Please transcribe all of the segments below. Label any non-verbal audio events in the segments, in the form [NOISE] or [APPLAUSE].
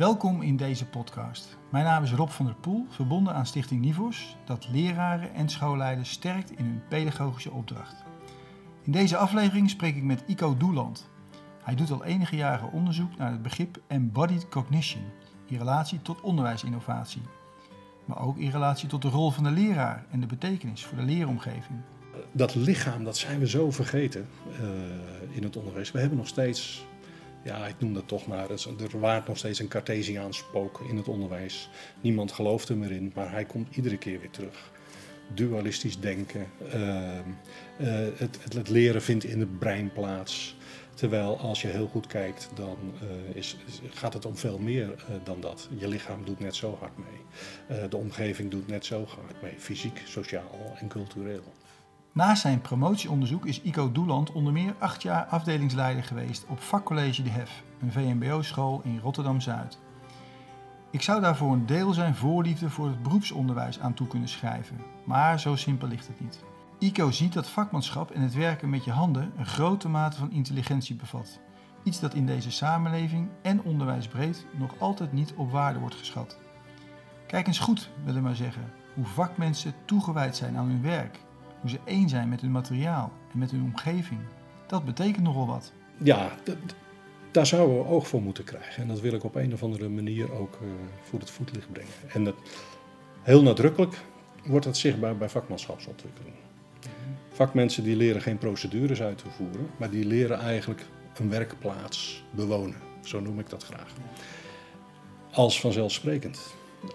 Welkom in deze podcast. Mijn naam is Rob van der Poel, verbonden aan Stichting Nivos, dat leraren en schoolleiders sterkt in hun pedagogische opdracht. In deze aflevering spreek ik met Ico Doeland. Hij doet al enige jaren onderzoek naar het begrip embodied cognition in relatie tot onderwijsinnovatie, maar ook in relatie tot de rol van de leraar en de betekenis voor de leeromgeving. Dat lichaam, dat zijn we zo vergeten uh, in het onderwijs. We hebben nog steeds ja, ik noem dat toch maar, er waart nog steeds een Cartesiaans spook in het onderwijs. Niemand gelooft er meer in, maar hij komt iedere keer weer terug. Dualistisch denken, uh, uh, het, het, leren vindt in het brein plaats. Terwijl als je heel goed kijkt, dan uh, is, gaat het om veel meer dan dat. Je lichaam doet net zo hard mee. de omgeving doet net zo hard mee, fysiek, sociaal en cultureel. Naast zijn promotieonderzoek is Ico Doeland onder meer acht jaar afdelingsleider geweest op vakcollege De Hef, een VMBO-school in Rotterdam-Zuid. Ik zou daarvoor een deel zijn voorliefde voor het beroepsonderwijs aan toe kunnen schrijven, maar zo simpel ligt het niet. ICO ziet dat vakmanschap en het werken met je handen een grote mate van intelligentie bevat. Iets dat in deze samenleving en onderwijsbreed nog altijd niet op waarde wordt geschat. Kijk eens goed, wil ik maar zeggen, hoe vakmensen toegewijd zijn aan hun werk hoe ze één zijn met hun materiaal en met hun omgeving. Dat betekent nogal wat. Ja, daar zouden we oog voor moeten krijgen. En dat wil ik op een of andere manier ook uh, voor het voetlicht brengen. En dat, heel nadrukkelijk wordt dat zichtbaar bij vakmanschapsontwikkeling. Vakmensen die leren geen procedures uit te voeren, maar die leren eigenlijk een werkplaats bewonen. Zo noem ik dat graag. Als vanzelfsprekend.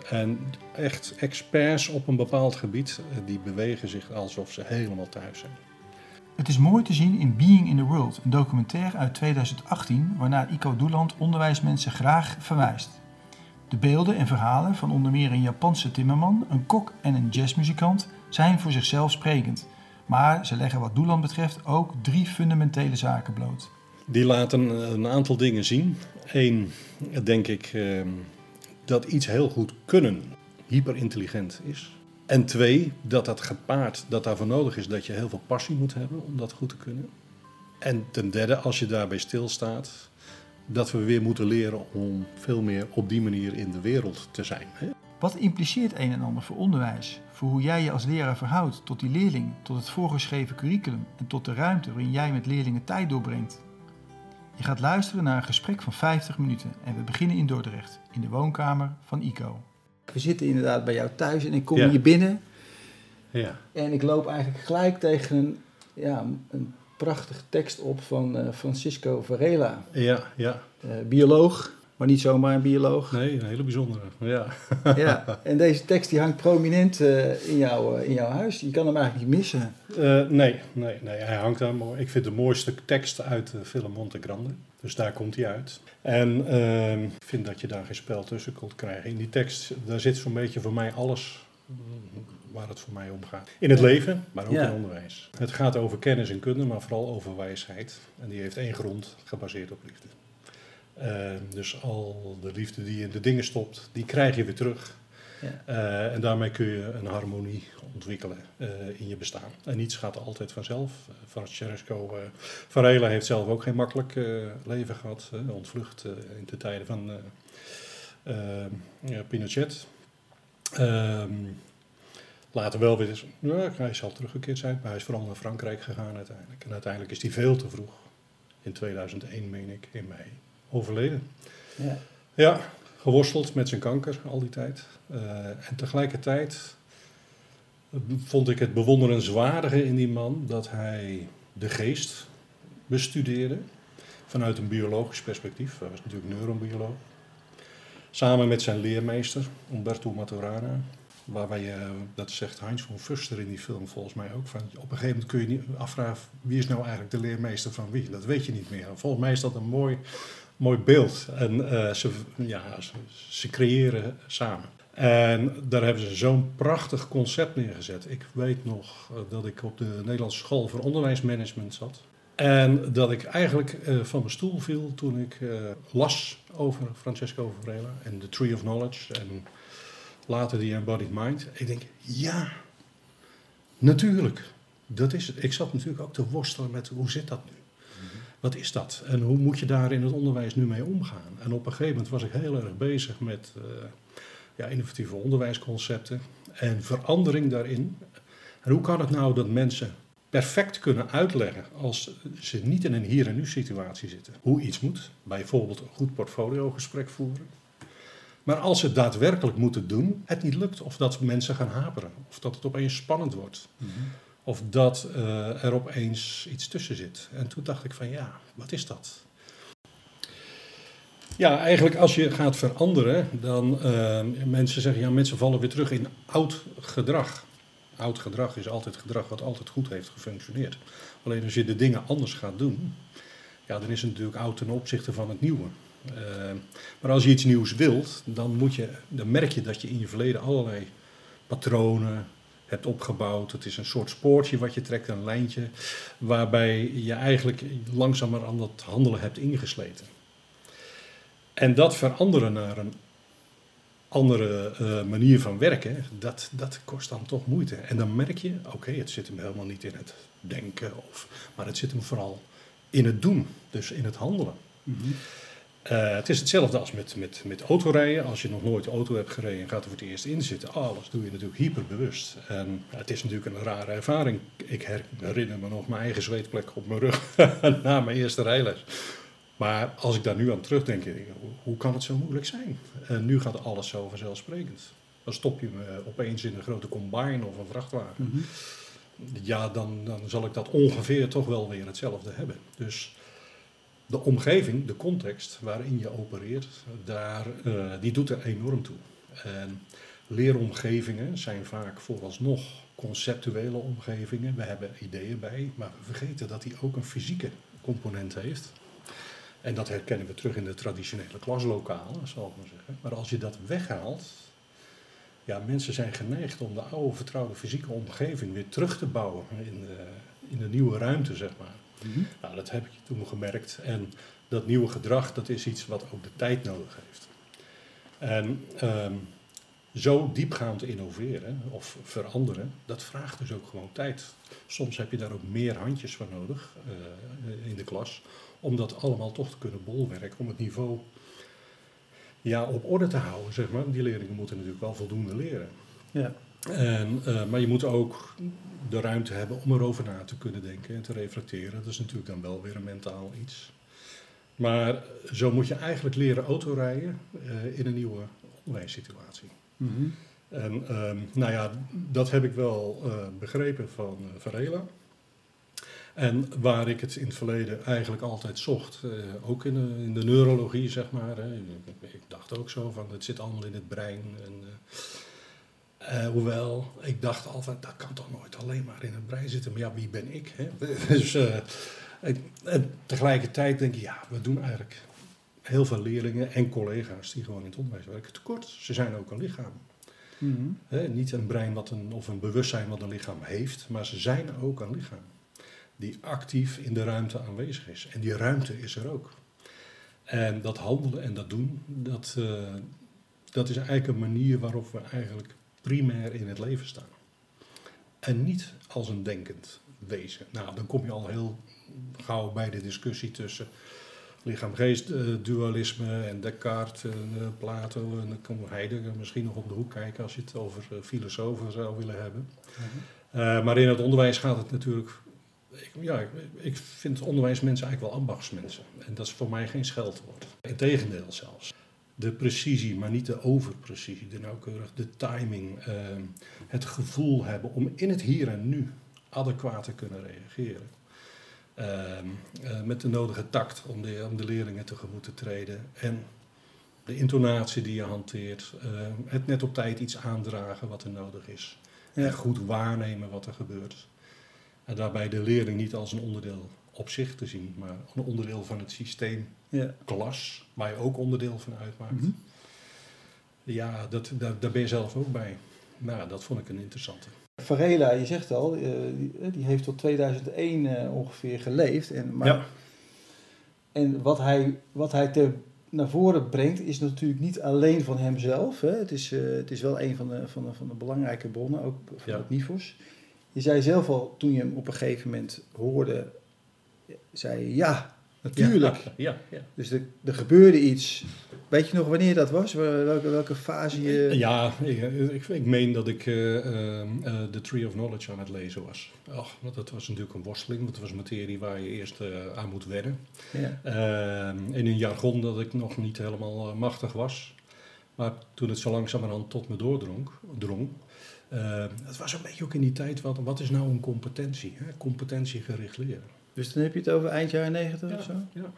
En echt experts op een bepaald gebied, eh, die bewegen zich alsof ze helemaal thuis zijn. Het is mooi te zien in Being in the World, een documentaire uit 2018 waarnaar Ico Doeland onderwijsmensen graag verwijst. De beelden en verhalen van onder meer een Japanse timmerman, een kok en een jazzmuzikant zijn voor zichzelf sprekend. Maar ze leggen wat Doeland betreft ook drie fundamentele zaken bloot. Die laten een aantal dingen zien. Eén, denk ik, ehm, dat iets heel goed kunnen hyperintelligent is. En twee, dat dat gepaard, dat daarvoor nodig is dat je heel veel passie moet hebben om dat goed te kunnen. En ten derde, als je daarbij stilstaat, dat we weer moeten leren om veel meer op die manier in de wereld te zijn. Wat impliceert een en ander voor onderwijs? Voor hoe jij je als leraar verhoudt tot die leerling, tot het voorgeschreven curriculum en tot de ruimte waarin jij met leerlingen tijd doorbrengt? Je gaat luisteren naar een gesprek van 50 minuten en we beginnen in Dordrecht, in de woonkamer van ICO. We zitten inderdaad bij jou thuis en ik kom hier binnen. Ja. En ik loop eigenlijk gelijk tegen een, ja, een prachtige tekst op van uh, Francisco Varela. Ja, ja. Uh, bioloog, maar niet zomaar een bioloog. Nee, een hele bijzondere. Ja. [LAUGHS] ja. [LAUGHS] En deze tekst die hangt prominent uh, in, jouw, in jouw huis. Je kan hem eigenlijk niet missen. nee, nee, nee, hij hangt daar mooi. Ik vind de mooiste tekst uit de film Monte Grande. Dus daar komt hij uit. En ehm, ik vind dat je daar geen spel tussen kunt krijgen. In die tekst, daar zit zo'n beetje voor mij alles waar het voor mij om gaat. In het leven, maar ook in onderwijs. Het gaat over kennis en kunde, maar vooral over wijsheid. En die heeft één grond, gebaseerd op liefde. Ehm, dus al de liefde die je in de dingen stopt, die krijg je weer terug. Ja. Uh, en daarmee kun je een harmonie ontwikkelen uh, in je bestaan. En niets gaat altijd vanzelf. Uh, Francesco Varela heeft zelf ook geen makkelijk leven gehad. ontvlucht in de tijden van Pinochet. Ehm, later wel weer, ja, hij zal teruggekeerd zijn, maar hij is vooral naar Frankrijk gegaan uiteindelijk. En uiteindelijk is hij veel te vroeg, in 2001 meen ik, in mei, overleden. Ja. ja, geworsteld met zijn kanker al die tijd. Uh, en tegelijkertijd vond ik het bewonderenswaardige in die man dat hij de geest bestudeerde vanuit een biologisch perspectief. Hij was natuurlijk neurobioloog. Samen met zijn leermeester, Umberto Maturana. Waarbij je, dat zegt Heinz von Fuster in die film volgens mij ook, van op een gegeven moment kun je niet afvragen wie is nou eigenlijk de leermeester van wie. Dat weet je niet meer. Volgens mij is dat een mooi mooi beeld. En uh, ze, ja, ze, creëren samen. En daar hebben ze zo'n prachtig concept neergezet. Ik weet nog uh, dat ik op de Nederlandse School voor Onderwijsmanagement zat. En dat ik eigenlijk uh, van mijn stoel viel toen ik las over Francesco Varela en The Tree of Knowledge en later die Embodied Mind. Ik denk, ja, natuurlijk. Dat is het. Ik zat natuurlijk ook te worstelen met hoe zit dat nu? Wat is dat? En hoe moet je daar in het onderwijs nu mee omgaan? En op een gegeven moment was ik heel erg bezig met uh, ja, innovatieve onderwijsconcepten en verandering daarin. En hoe kan het nou dat mensen perfect kunnen uitleggen als ze niet in een hier en nu situatie zitten. Hoe iets moet, bijvoorbeeld een goed portfoliogesprek voeren. Maar als ze daadwerkelijk moeten doen, het niet lukt. Of dat mensen gaan haperen. Of dat het opeens spannend wordt. Mhm. Of dat uh, er opeens iets tussen zit. En toen dacht ik van ja, wat is dat? Ja, eigenlijk als je gaat veranderen, dan uh, mensen zeggen ja, mensen vallen weer terug in oud gedrag. Oud gedrag is altijd gedrag wat altijd goed heeft gefunctioneerd. Alleen als je de dingen anders gaat doen, ja, dan is het natuurlijk oud ten opzichte van het nieuwe. Uh, maar als je iets nieuws wilt, dan, moet je, dan merk je dat je in je verleden allerlei patronen hebt opgebouwd. Het is een soort spoortje wat je trekt, een lijntje, waarbij je eigenlijk langzamer aan dat handelen hebt ingesleten. En dat veranderen naar een andere uh, manier van werken, dat, dat kost dan toch moeite. En dan merk je, oké, het zit hem helemaal niet in het denken, of, maar het zit hem vooral in het doen, dus in het handelen. -hmm. Uh, het is hetzelfde als met, met, met autorijden. Als je nog nooit auto hebt gereden en gaat er voor het eerst in zitten, alles doe je natuurlijk hyperbewust. En het is natuurlijk een rare ervaring. Ik herinner me nog mijn eigen zweetplek op mijn rug [LAUGHS] na mijn eerste rijles. Maar als ik daar nu aan terugdenk, denk ik, hoe kan het zo moeilijk zijn? En nu gaat alles zo vanzelfsprekend. Dan stop je me opeens in een grote combine of een vrachtwagen. Mm-hmm. Ja, dan, dan zal ik dat ongeveer toch wel weer hetzelfde hebben. Dus de omgeving, de context waarin je opereert, daar, uh, die doet er enorm toe. En leeromgevingen zijn vaak vooralsnog conceptuele omgevingen. We hebben ideeën bij, maar we vergeten dat die ook een fysieke component heeft. En dat herkennen we terug in de traditionele klaslokalen, zal ik maar zeggen. Maar als je dat weghaalt, ja, mensen zijn geneigd om de oude vertrouwde fysieke omgeving weer terug te bouwen in de, in de nieuwe ruimte, zeg maar. Nou, dat heb ik toen gemerkt. En dat nieuwe gedrag, dat is iets wat ook de tijd nodig heeft. En um, zo diepgaand innoveren of veranderen, dat vraagt dus ook gewoon tijd. Soms heb je daar ook meer handjes voor nodig uh, in de klas om dat allemaal toch te kunnen bolwerken, om het niveau ja, op orde te houden, zeg maar. Die leerlingen moeten natuurlijk wel voldoende leren. Ja. En, uh, maar je moet ook de ruimte hebben om erover na te kunnen denken en te reflecteren. Dat is natuurlijk dan wel weer een mentaal iets. Maar zo moet je eigenlijk leren autorijden uh, in een nieuwe onderwijssituatie. Mm -hmm. En um, nou ja, dat heb ik wel uh, begrepen van Varela. En waar ik het in het verleden eigenlijk altijd zocht, uh, ook in de, in de, neurologie zeg maar. Hè. Ik, ik, dacht ook zo van het zit allemaal in het brein. En, uh, uh, hoewel, ik dacht altijd dat kan toch nooit alleen maar in het brein zitten. Maar ja, wie ben ik? Hè? [LAUGHS] dus, ik, en tegelijkertijd denk ik, ja, we doen eigenlijk heel veel leerlingen en collega's die gewoon in het onderwijs werken tekort. Ze zijn ook een lichaam. Mm -hmm. niet een brein wat een, of een bewustzijn wat een lichaam heeft, maar ze zijn ook een lichaam die actief in de ruimte aanwezig is. En die ruimte is er ook. En dat handelen en dat doen, dat, uh, dat is eigenlijk een manier waarop we eigenlijk primair in het leven staan. En niet als een denkend wezen. Nou, dan kom je al heel gauw bij de discussie tussen lichaam-geest uh, dualisme en Descartes en uh, Plato. En dan kan Heidegger misschien nog op de hoek kijken als je het over filosofen zou willen hebben. Mm maar in het onderwijs gaat het natuurlijk ik, ja, ik, ik vind onderwijsmensen eigenlijk wel ambachtsmensen. En dat is voor mij geen scheldwoord. Integendeel zelfs. De precisie, maar niet de overprecisie, de nauwkeurig, de timing, uh, het gevoel hebben om in het hier en nu adequaat te kunnen reageren. Uh, uh, met de nodige tact om de, om de leerlingen tegemoet te treden. En de intonatie die je hanteert. Ehm, het net op tijd iets aandragen wat er nodig is. Ja. En goed waarnemen wat er gebeurt. En daarbij de leerling niet als een onderdeel op zich te zien, maar een onderdeel van het systeem ja. klas, waar je ook onderdeel van uitmaakt. Mm -hmm. Ja, dat, daar, daar ben je zelf ook bij. Nou, dat vond ik een interessante. Varela, je zegt al, uh, die, eh, die, heeft tot 2001 uh, ongeveer geleefd. En, maar, ja. en wat hij, wat hij te, naar voren brengt, is natuurlijk niet alleen van hemzelf. Hè. Het, is, uh, het is wel een van de, van de, van de belangrijke bronnen, ook van ja. het NIFOS. Je zei zelf al, toen je hem op een gegeven moment hoorde, zei ja, Natuurlijk. Ja, ja, ja. Dus er, er gebeurde iets. Weet je nog wanneer dat was? Wel- Welke, welke fase je... Ja, ik, ik, ik meen dat ik eh, The Tree of Knowledge aan het lezen was. Ach, dat was natuurlijk een worsteling, want het was materie waar je eerst aan moet wennen. Ja. Ehm, in een jargon dat ik nog niet helemaal machtig was. Maar toen het zo langzamerhand tot me doordrong, drong, het was een beetje ook in die tijd, wat, wat is nou een competentie? Hè? Competentiegericht leren. Dus dan heb je het over eind jaren negentig of zo? Ja.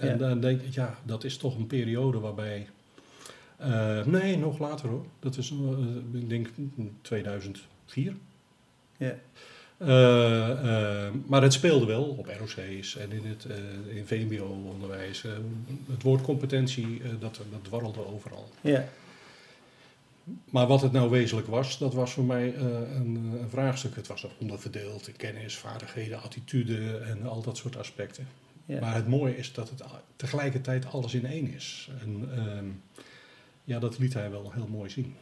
En Ja. dan denk ik, ja, dat is toch een periode waarbij... eh, nee, nog later hoor. Dat is, eh, ik denk, 2004. Ja. Eh, eh, maar het speelde wel op ROC's en in het eh, in VMBO-onderwijs. Eh, het woord competentie, eh, dat, dat dwarrelde overal. Ja. Maar wat het nou wezenlijk was, dat was voor mij eh, een, een vraagstuk. Het was onderverdeeld in kennis, vaardigheden, attitude en al dat soort aspecten. Ja. Maar het mooie is dat het tegelijkertijd alles in één is. En ehm, ja, dat liet hij wel heel mooi zien.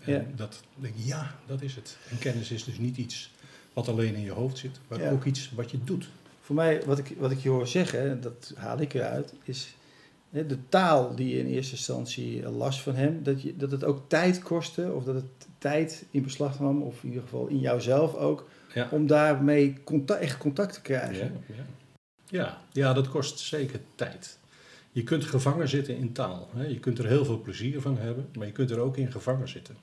En Ja. dat denk ik, ja, dat is het. En kennis is dus niet iets wat alleen in je hoofd zit, maar Ja. ook iets wat je doet. Voor mij, wat ik, wat ik je hoor zeggen, en dat haal ik eruit, is de taal die je in eerste instantie eh, las van hem, dat, je, dat het ook tijd kostte, of dat het tijd in beslag nam, of in ieder geval in jouzelf ook, Ja. om daarmee contact, echt contact te krijgen. Ja, ja. Ja, ja, dat kost zeker tijd. Je kunt gevangen zitten in taal. Hè. Je kunt er heel veel plezier van hebben, maar je kunt er ook in gevangen zitten.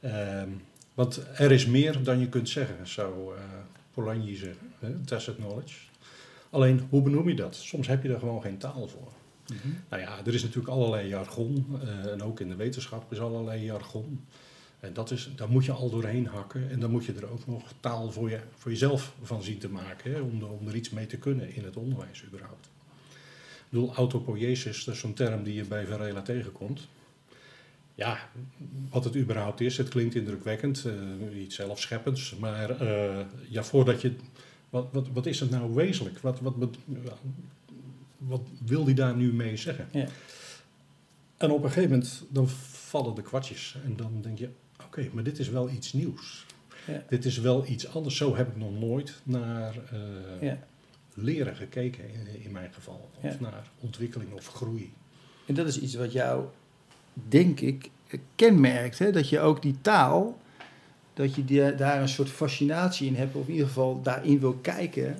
Ehm, want er is meer dan je kunt zeggen, zou eh Polanyi zeggen. Hè? Tacit knowledge. Alleen, hoe benoem je dat? Soms heb je er gewoon geen taal voor. Nou ja, er is natuurlijk allerlei jargon. eh, en ook in de wetenschap is allerlei jargon. En dat is, daar moet je al doorheen hakken. En dan moet je er ook nog taal voor, je, voor jezelf van zien te maken. Hè, om, om er iets mee te kunnen in het onderwijs überhaupt. Ik bedoel, autopoiesis, dat is zo'n term die je bij Varela tegenkomt. Ja, wat het überhaupt is, het klinkt indrukwekkend, eh, iets zelfscheppends. Maar eh, ja, voordat je... Wat, wat, wat is het nou wezenlijk? Wat, wat, wat, wil die daar nu mee zeggen? Ja. En op een gegeven moment dan vallen de kwartjes. En dan denk je, oké, maar dit is wel iets nieuws. Ja. Dit is wel iets anders. Zo heb ik nog nooit naar eh, Ja. leren gekeken in, in mijn geval. Of Ja. naar ontwikkeling of groei. En dat is iets wat jou, denk ik, kenmerkt. Hè? Dat je ook die taal, dat je die, daar een soort fascinatie in hebt, of in ieder geval daarin wil kijken.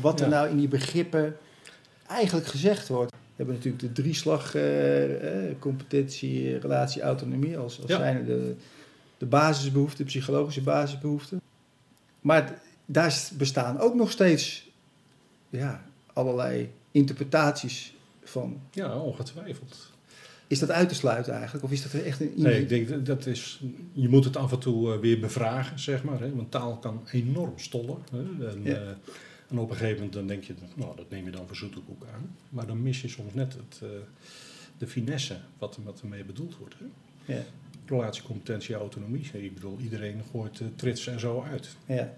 Wat er nou in die begrippen eigenlijk gezegd wordt. We hebben natuurlijk de drieslag eh, eh, competentie, relatie, autonomie als, als Ja. zijn de, de basisbehoeften, psychologische basisbehoeften. Maar daar bestaan ook nog steeds ja, allerlei interpretaties van. Ja, ongetwijfeld. Is dat uit te sluiten eigenlijk? Of is dat echt een... Nee, ik denk dat- is. Je moet het af en toe eh, weer bevragen, zeg maar. Hè? Want taal kan enorm stollen. Hè? En, Ja. eh, en op een gegeven moment dan denk je, nou, dat neem je dan voor zoete koek aan. Maar dan mis je soms net het, eh, de finesse wat, wat ermee bedoeld wordt. Hè? Ja, Relatie, competentie, autonomie. Ik bedoel, iedereen gooit trits en zo uit. ja,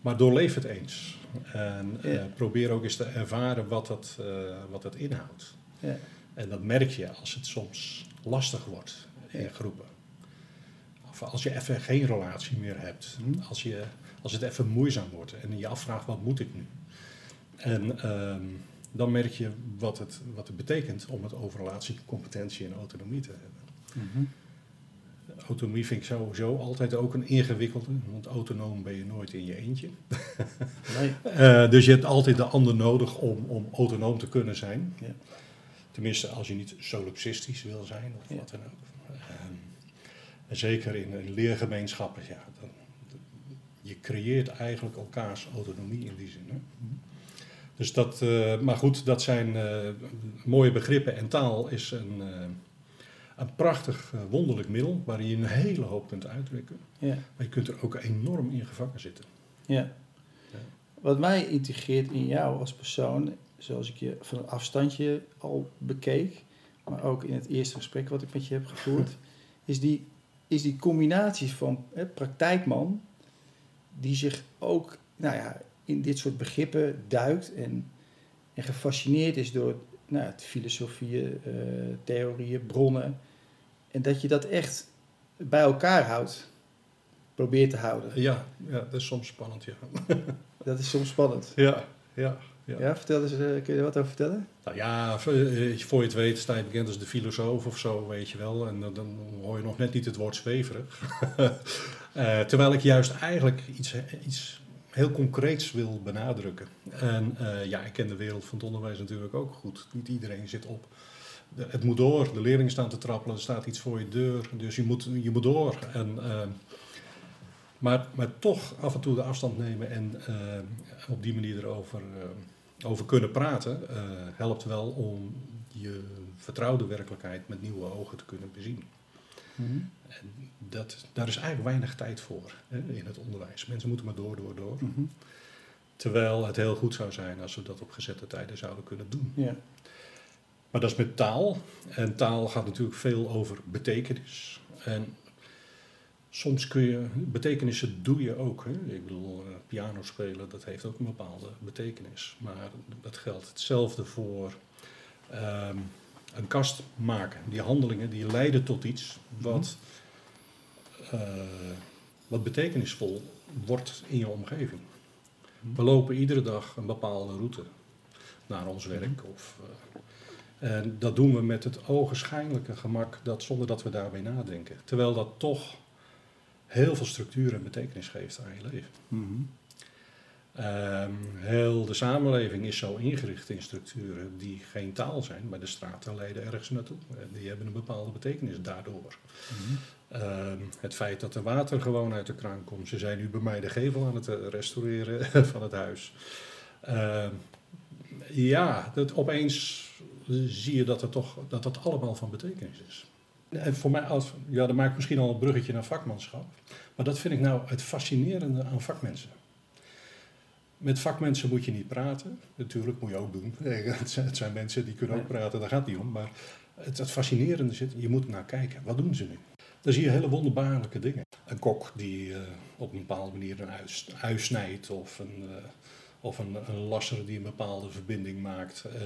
Maar doorleef het eens. En eh, probeer ook eens te ervaren wat dat, eh, wat dat inhoudt. ja, En dat merk je als het soms lastig wordt in groepen. Of als je even geen relatie meer hebt. Hm. Als, je, als het even moeizaam wordt en je afvraagt wat moet ik nu. En ehm, dan merk je wat het, wat het betekent om het over relatie, competentie en autonomie te hebben. Mhm. Autonomie vind ik sowieso altijd ook een ingewikkelde, want autonoom ben je nooit in je eentje. Nee. [LAUGHS] Eh, dus je hebt altijd de ander nodig om, om autonoom te kunnen zijn. Ja. Tenminste, als je niet solipsistisch wil zijn of Ja. wat dan ook. Ehm, en zeker in, in leergemeenschappen, ja, dan, je creëert eigenlijk elkaars autonomie in die zin. Hè? Dus dat, eh, maar goed, dat zijn eh, mooie begrippen en taal is een, eh, een prachtig, wonderlijk middel waarin je een hele hoop kunt uitdrukken. Ja. Maar je kunt er ook enorm in gevangen zitten. Ja. Ja. Wat mij integreert in jou als persoon, zoals ik je van een afstandje al bekeek, maar ook in het eerste gesprek wat ik met je heb gevoerd, [LAUGHS] is die, is die combinatie van hè, praktijkman, die zich ook nou ja, in dit soort begrippen duikt en, en gefascineerd is door nou, het filosofieën, eh, theorieën, bronnen. En dat je dat echt bij elkaar houdt, probeert te houden. Ja, ja, dat is soms spannend, ja. Dat is soms spannend. Ja, ja, Ja. Ja, vertel eens, eh, kun je er wat over vertellen? Nou ja, voor eh, voor je het weet sta je bekend als de filosoof of zo, weet je wel. En dan, hoor je nog net niet het woord zweverig. [LAUGHS] Eh, terwijl ik juist eigenlijk iets, iets heel concreets wil benadrukken. En eh, ja, ik ken de wereld van het onderwijs natuurlijk ook goed. Niet iedereen zit op. De- het moet door, de leerlingen staan te trappelen, er staat iets voor je deur, dus je moet, je moet door. En, eh, maar, maar toch af en toe de afstand nemen en eh, op die manier erover eh, over kunnen praten, eh, helpt wel om je vertrouwde werkelijkheid met nieuwe ogen te kunnen bezien. En dat, daar is eigenlijk weinig tijd voor hè, in het onderwijs. Mensen moeten maar door, door, door. Mhm. Terwijl het heel goed zou zijn als we dat op gezette tijden zouden kunnen doen. Ja. Maar dat is met taal. En taal gaat natuurlijk veel over betekenis. En soms kun je, betekenissen doe je ook. Hè? Ik bedoel, eh, piano spelen, dat heeft ook een bepaalde betekenis. Maar dat geldt hetzelfde voor ehm, een kast maken. Die handelingen die leiden tot iets wat, eh, wat betekenisvol wordt in je omgeving. We lopen iedere dag een bepaalde route naar ons werk. Of, eh, en dat doen we met het ogenschijnlijke gemak dat, zonder dat we daarbij nadenken. Terwijl dat toch heel veel structuur en betekenis geeft aan je leven. Mhm. Ehm, heel de samenleving is zo ingericht in structuren die geen taal zijn, maar de straten leiden ergens naartoe. Eh, Die hebben een bepaalde betekenis daardoor. Mhm. Ehm, het feit dat er water gewoon uit de kraan komt. Ze zijn nu bij mij de gevel aan het eh, restaureren [LAUGHS] van het huis. Ehm, ja, dat opeens zie je dat, er toch, dat dat allemaal van betekenis is. En voor mij, als, ja, dan maak ik misschien al een bruggetje naar vakmanschap. Maar dat vind ik nou het fascinerende aan vakmensen. Met vakmensen moet je niet praten. Natuurlijk moet je ook doen. [LAUGHS] Het zijn, mensen die kunnen ook praten, daar gaat het niet om. Maar het, het fascinerende zit, je moet naar kijken. Wat doen ze nu? Dan zie je hele wonderbaarlijke dingen. Een kok die eh, op een bepaalde manier een ui, ui snijdt. Of, een, eh, of een, een lasser die een bepaalde verbinding maakt. eh,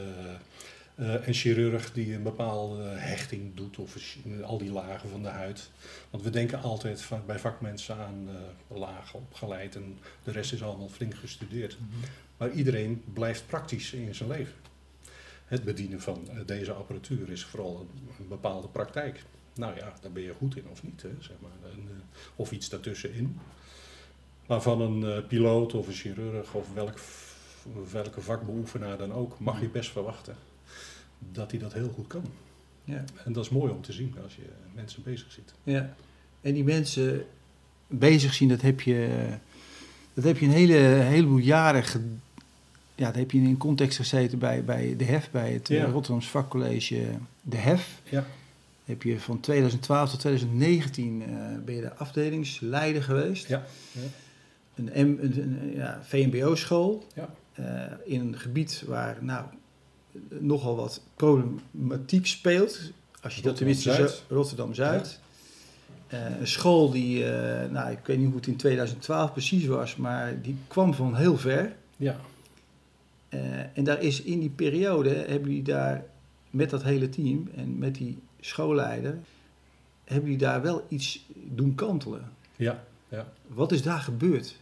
eh, een chirurg die een bepaalde hechting doet. Of al die lagen van de huid. Want we denken altijd van, bij vakmensen aan eh, lagen opgeleid. En de rest is allemaal flink gestudeerd. Maar iedereen blijft praktisch in zijn leven. Het bedienen van eh, deze apparatuur is vooral een, een bepaalde praktijk. Nou ja, daar ben je goed in of niet, hè, zeg maar. En, of iets daartussenin. Maar van een piloot of een chirurg of welk, welke vakbeoefenaar dan ook, mag je best verwachten dat hij dat heel goed kan. Ja. En dat is mooi om te zien als je mensen bezig ziet. Ja. En die mensen bezig zien, dat heb je, dat heb je een hele, heleboel jaren. ja, dat heb je in context gezeten bij, bij de HEF, bij het eh, Ja. Rotterdams vakcollege De HEF. Ja. Heb je van 2012 tot 2019 eh, ben je de afdelingsleider geweest. Ja. Een, M, een, een, ja, VMBO-school. Ja. eh, in een gebied waar nou, nogal wat problematiek speelt. Als je dat tenminste Rotterdam-Zuid. Eh, een school die, eh, nou, ik weet niet hoe het in 2012 precies was, maar die kwam van heel ver. Ja. Eh, en daar is in die periode, hebben jullie daar met dat hele team en met die schoolleider, hebben jullie daar wel iets doen kantelen. Ja. ja. Wat is daar gebeurd?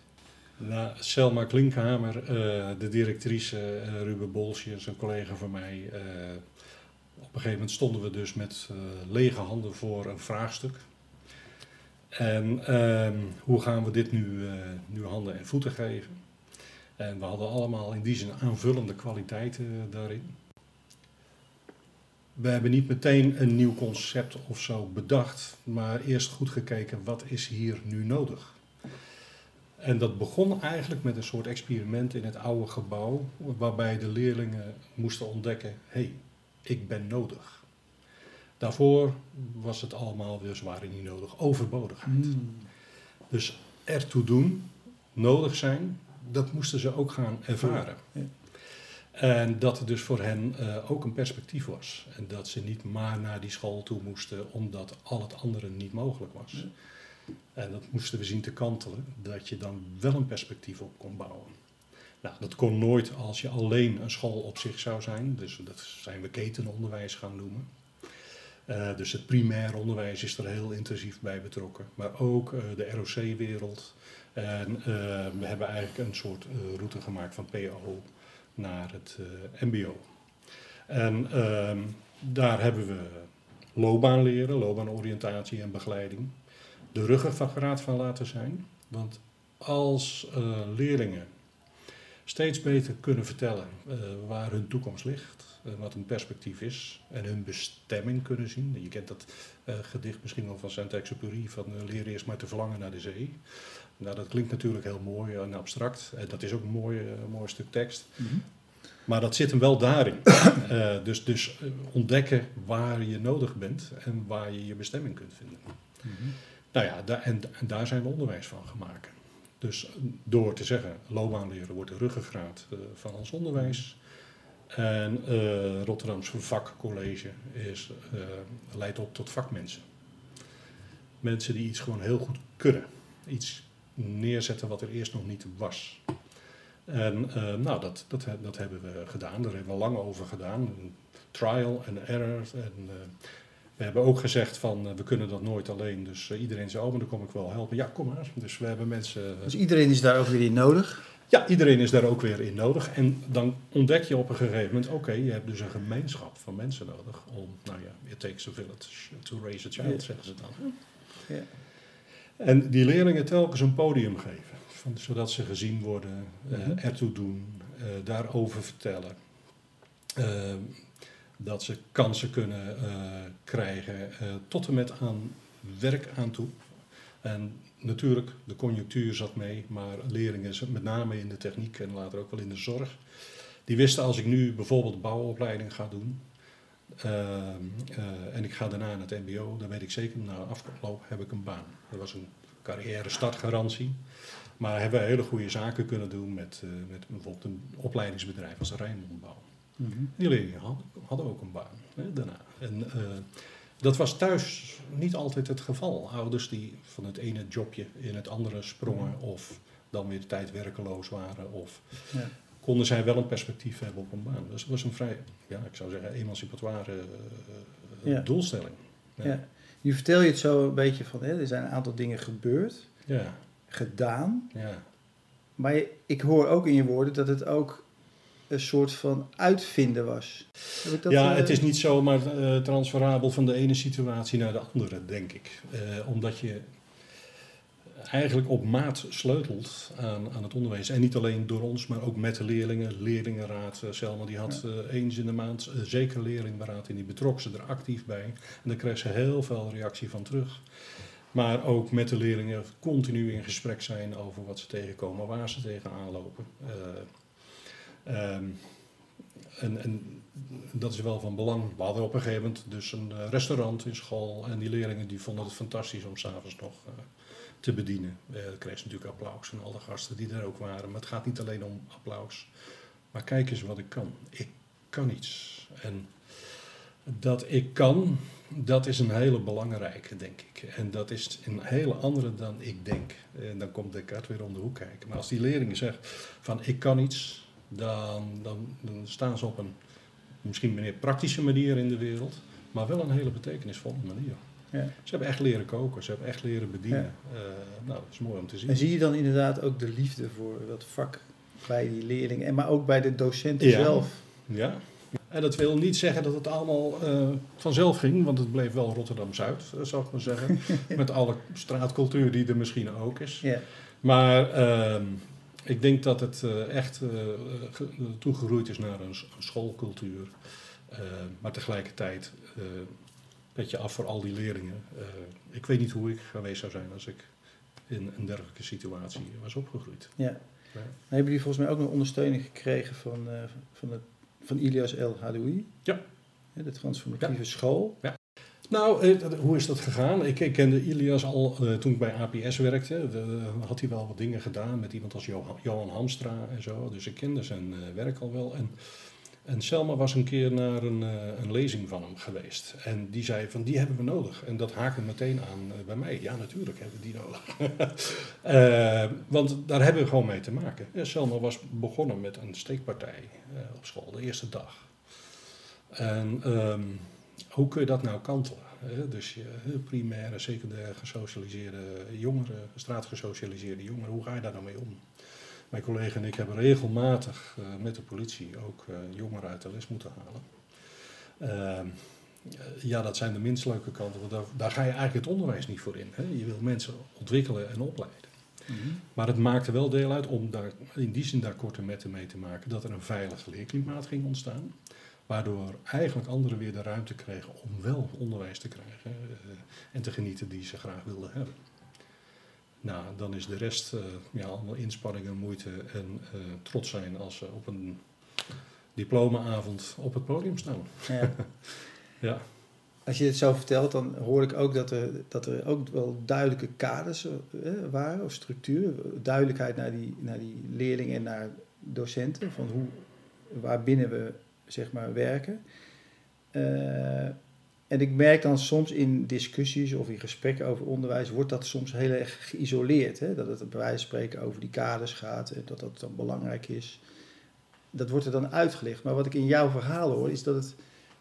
Nou, Selma Klinkhamer, eh, de directrice, eh, Ruben Bolsjes, een collega van mij. eh, op een gegeven moment stonden we dus met lege handen voor een vraagstuk. En ehm, hoe gaan we dit nu, nu handen en voeten geven? En we hadden allemaal in die zin aanvullende kwaliteiten daarin. We hebben niet meteen een nieuw concept of zo bedacht, maar eerst goed gekeken wat is hier nu nodig. En dat begon eigenlijk met een soort experiment in het oude gebouw, waarbij de leerlingen moesten ontdekken: hé, hey, ik ben nodig. Daarvoor was het allemaal weer zwaar niet nodig, overbodigheid. Dus ertoe doen, nodig zijn, dat moesten ze ook gaan ervaren. Ja. En dat er dus voor hen eh, ook een perspectief was. En dat ze niet maar naar die school toe moesten omdat al het andere niet mogelijk was. Ja. En dat moesten we zien te kantelen, dat je dan wel een perspectief op kon bouwen. Nou, dat kon nooit als je alleen een school op zich zou zijn. Dus dat zijn we ketenonderwijs gaan noemen. Eh, dus het primair onderwijs is er heel intensief bij betrokken. Maar ook eh, de ROC-wereld. En eh, we hebben eigenlijk een soort route gemaakt van PO naar het MBO. En ehm, daar hebben we loopbaanleren, loopbaanoriëntatie en begeleiding. De ruggengraat van laten zijn. Want als eh, leerlingen steeds beter kunnen vertellen eh, waar hun toekomst ligt, en wat hun perspectief is en hun bestemming kunnen zien. Je kent dat eh, gedicht misschien wel van Saint-Exupéry van leren eerst maar te verlangen naar de zee. Nou, dat klinkt natuurlijk heel mooi en abstract. En dat is ook een mooi, mooi stuk tekst. Maar dat zit hem wel daarin. [COUGHS] Dus dus ontdekken waar je nodig bent en waar je je bestemming kunt vinden. Nou ja, daar, en, daar zijn we onderwijs van gemaakt. Dus door te zeggen, loopbaanleren wordt de ruggengraat uh, van ons onderwijs. En uh, Rotterdamse vakcollege is, leidt op tot vakmensen. Mensen die iets gewoon heel goed kunnen. Iets neerzetten wat er eerst nog niet was. En nou, dat, dat, dat hebben we gedaan. Daar hebben we lang over gedaan. Trial and error. En we hebben ook gezegd van we kunnen dat nooit alleen. Dus iedereen zei, oh, maar dan kom ik wel helpen. Ja, kom maar. Dus we hebben mensen... dus iedereen is daar ook weer in nodig? Ja, iedereen is daar ook weer in nodig. En dan ontdek je op een gegeven moment, oké, je hebt dus een gemeenschap van mensen nodig om, nou ja, it takes a village to raise a child, zeggen ze dan. Ja. En die leerlingen telkens een podium geven, van, zodat ze gezien worden, uh, ertoe doen, daarover vertellen. Dat ze kansen kunnen krijgen, tot en met aan werk aan toe. En natuurlijk, de conjunctuur zat mee, maar leerlingen, met name in de techniek en later ook wel in de zorg, die wisten als ik nu bijvoorbeeld bouwopleiding ga doen uh, uh, en ik ga daarna naar het MBO, dan weet ik zeker, na afloop heb ik een baan. Dat was een carrière startgarantie. Maar hebben we hele goede zaken kunnen doen met, met bijvoorbeeld een opleidingsbedrijf als Rijnmondbouw. Mm -hmm. Die leerlingen hadden, hadden, ook een baan hè, daarna. En, dat was thuis niet altijd het geval. Ouders die van het ene jobje in het andere sprongen of dan weer de tijd werkeloos waren of ja. konden zij wel een perspectief hebben op een baan. Dus het was een vrij, ja, ik zou zeggen, emancipatoire uh, ja. doelstelling. Ja. ja. Nu vertel je het zo een beetje van, hè, er zijn een aantal dingen gebeurd, ja. gedaan. Ja. Maar ik hoor ook in je woorden dat het ook een soort van uitvinden was. Dat, ja, uh... het is niet zomaar uh, transferabel van de ene situatie naar de andere, denk ik. Uh, omdat je eigenlijk op maat sleutelt aan, aan het onderwijs. En niet alleen door ons, maar ook met de leerlingen. Leerlingenraad, Selma, die had ja. eens in de maand zeker leerlingberaad en die betrok ze er actief bij. En daar kreeg ze heel veel reactie van terug. Maar ook met de leerlingen continu in gesprek zijn over wat ze tegenkomen, waar ze tegenaan lopen. Um, en, en, dat is wel van belang. We hadden op een gegeven moment dus een restaurant in school. En die leerlingen die vonden het fantastisch om s'avonds nog uh, te bedienen. Uh, dan kreeg ze natuurlijk applaus van alle gasten die er ook waren. Maar het gaat niet alleen om applaus. Maar kijk eens wat ik kan. Ik kan iets. En dat ik kan, dat is een hele belangrijke, denk ik. En dat is een hele andere dan ik denk. En dan komt Descartes weer om de hoek kijken. Maar als die leerlingen zeggen van ik kan iets dan, dan, dan staan ze op een misschien meer praktische manier in de wereld, maar wel een hele betekenisvolle manier. Ja. Ze hebben echt leren koken, ze hebben echt leren bedienen. Ja. Uh, nou, dat is mooi om te zien. En zie je dan inderdaad ook de liefde voor dat vak bij die leerlingen, en maar ook bij de docenten ja. zelf? Ja. En dat wil niet zeggen dat het allemaal uh, vanzelf ging, want het bleef wel Rotterdam-Zuid, zou ik maar zeggen. [LAUGHS] Met alle straatcultuur die er misschien ook is. Ja. Maar uh, ik denk dat het uh, echt uh, toegegroeid is naar een, schoolcultuur. Uh, maar tegelijkertijd pet je af voor al die leerlingen. ik weet niet hoe ik geweest zou zijn als ik in een dergelijke situatie was opgegroeid. Ja. ja. Hebben jullie volgens mij ook nog ondersteuning gekregen van, van, het, van Ilias El Hadoui? Ja. De transformatieve ja. school. Ja. Nou, eh, hoe is dat gegaan? Ik, kende Ilias al uh, toen ik bij APS werkte. De, had hij wel wat dingen gedaan met iemand als Johan, Hamstra en zo. Dus ik kende zijn uh, werk al wel. En, en Selma was een keer naar een, een lezing van hem geweest. En die zei van, die hebben we nodig. En dat haakte meteen aan bij mij. Ja, natuurlijk hebben we die nodig. [LAUGHS] want daar hebben we gewoon mee te maken. Ja, Selma was begonnen met een steekpartij op school, de eerste dag. En... Um, hoe kun je dat nou kantelen? Dus je primaire, secundair gesocialiseerde jongeren, straatgesocialiseerde jongeren, hoe ga je daar nou mee om? Mijn collega en ik hebben regelmatig eh, met de politie ook eh, jongeren uit de les moeten halen. Ehm, ja, dat zijn de minst leuke kanten, want daar, daar ga je eigenlijk het onderwijs niet voor in. Hè? Je wil mensen ontwikkelen en opleiden. Maar het maakte wel deel uit om daar, in die zin daar korte metten mee te maken, dat er een veilig leerklimaat ging ontstaan. Waardoor eigenlijk anderen weer de ruimte kregen om wel onderwijs te krijgen eh, en te genieten die ze graag wilden hebben. Nou, dan is de rest eh, ja, allemaal inspanningen, moeite en eh, trots zijn als ze op een diplomaavond op het podium staan. Ja. [LAUGHS] Ja. Als je dit zo vertelt, dan hoor ik ook dat er, dat er ook wel duidelijke kaders eh, waren, of structuur. Duidelijkheid naar die, naar die leerlingen en naar docenten, van hoe, waarbinnen we zeg maar, werken. Eh, en ik merk dan soms in discussies of in gesprekken over onderwijs, wordt dat soms heel erg geïsoleerd. Hè? Dat het bij wijze van spreken over die kaders gaat en dat dat dan belangrijk is. Dat wordt er dan uitgelegd. Maar wat ik in jouw verhaal hoor, is dat het,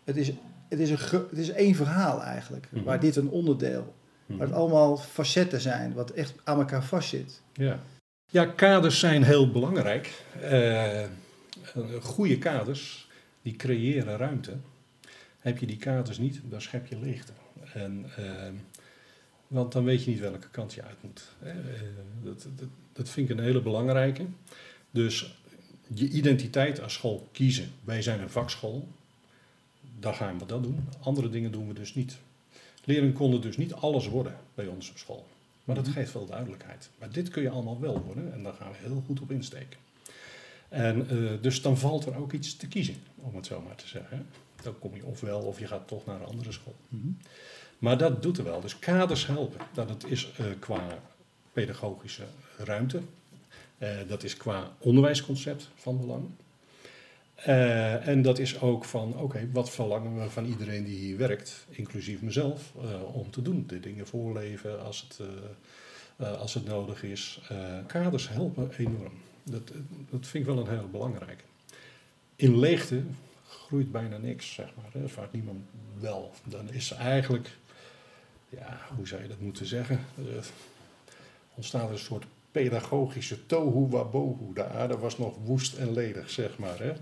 het is het is, een, het is één verhaal eigenlijk, Mhm. waar dit een onderdeel, waar het allemaal facetten zijn, wat echt aan elkaar vastzit. Ja. ja, kaders zijn heel belangrijk. Eh, goede kaders, die creëren ruimte. Heb je die kaders niet, dan schep je leegte. En, eh, want dan weet je niet welke kant je uit moet. Eh, dat, dat, dat vind ik een hele belangrijke. Dus je identiteit als school kiezen. Wij zijn een vakschool. Dan gaan we dat doen. Andere dingen doen we dus niet. Leerlingen konden dus niet alles worden bij onze school. Maar dat Mhm. geeft wel duidelijkheid. Maar dit kun je allemaal wel worden en daar gaan we heel goed op insteken. En eh, dus dan valt er ook iets te kiezen, om het zo maar te zeggen. Dan kom je ofwel of je gaat toch naar een andere school. Maar dat doet er wel. Dus kaders helpen. Dat het is eh, qua pedagogische ruimte. Eh, dat is qua onderwijsconcept van belang. En dat is ook van, oké, wat verlangen we van iedereen die hier werkt, inclusief mezelf, om te doen. De dingen voorleven als het, als het nodig is. Kaders helpen enorm. Dat, dat vind ik wel een heel belangrijke. In leegte groeit bijna niks, zeg maar. Hè. Vaak niemand wel. Dan is eigenlijk, ja, hoe zou je dat moeten zeggen? Eh, ontstaat er een soort pedagogische tohu wabohu. De aarde was nog woest en ledig, zeg maar. Hè.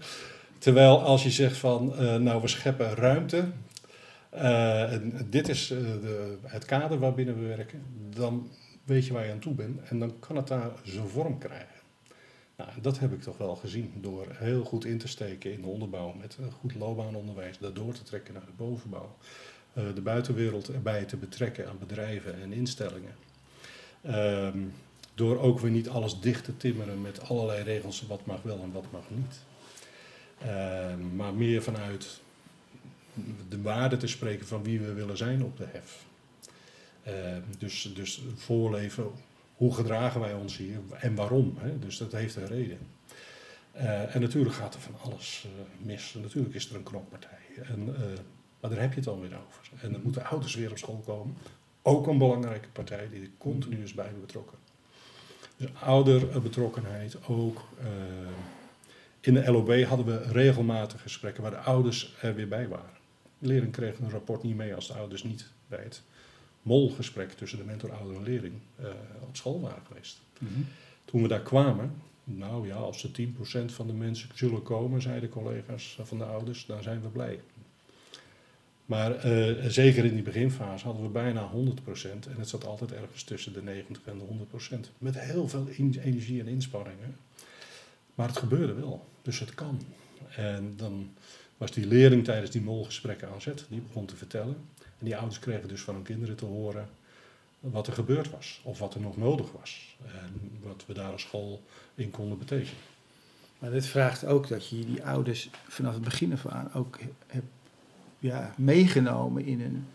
Terwijl als je zegt van, eh, nou we scheppen ruimte, eh, dit is eh, de, het kader waarbinnen we werken, dan weet je waar je aan toe bent en dan kan het daar zijn vorm krijgen. Nou, dat heb ik toch wel gezien door heel goed in te steken in de onderbouw met een goed loopbaanonderwijs, dat door te trekken naar de bovenbouw, eh, de buitenwereld erbij te betrekken aan bedrijven en instellingen. Ehm, door ook weer niet alles dicht te timmeren met allerlei regels wat mag wel en wat mag niet. Ehm, maar meer vanuit de waarde te spreken van wie we willen zijn op de hef. Ehm, dus, dus voorleven, hoe gedragen wij ons hier en waarom. Hè? Dus dat heeft een reden. Eh, en natuurlijk gaat er van alles eh, mis. Natuurlijk is er een knokpartij. Eh, maar daar heb je het alweer over. En dan moeten ouders weer op school komen. Ook een belangrijke partij die er continu is bij betrokken. Dus ouderbetrokkenheid ook. in de LOB hadden we regelmatig gesprekken waar de ouders er weer bij waren. De leerling kreeg een rapport niet mee als de ouders niet bij het molgesprek tussen de mentor, ouder en leerling eh, op school waren geweest. Toen we daar kwamen, nou ja, als de 10% van de mensen zullen komen, zeiden collega's van de ouders, dan zijn we blij. Maar eh, zeker in die beginfase hadden we bijna 100% en het zat altijd ergens tussen de 90 en de 100%. Met heel veel energie en inspanningen. Maar het gebeurde wel, dus het kan. En dan was die leerling tijdens die molgesprekken aan zet, die begon te vertellen. En die ouders kregen dus van hun kinderen te horen wat er gebeurd was, of wat er nog nodig was. En wat we daar als school in konden betekenen. Maar dit vraagt ook dat je die ouders vanaf het begin af aan ook hebt ja, meegenomen in, een,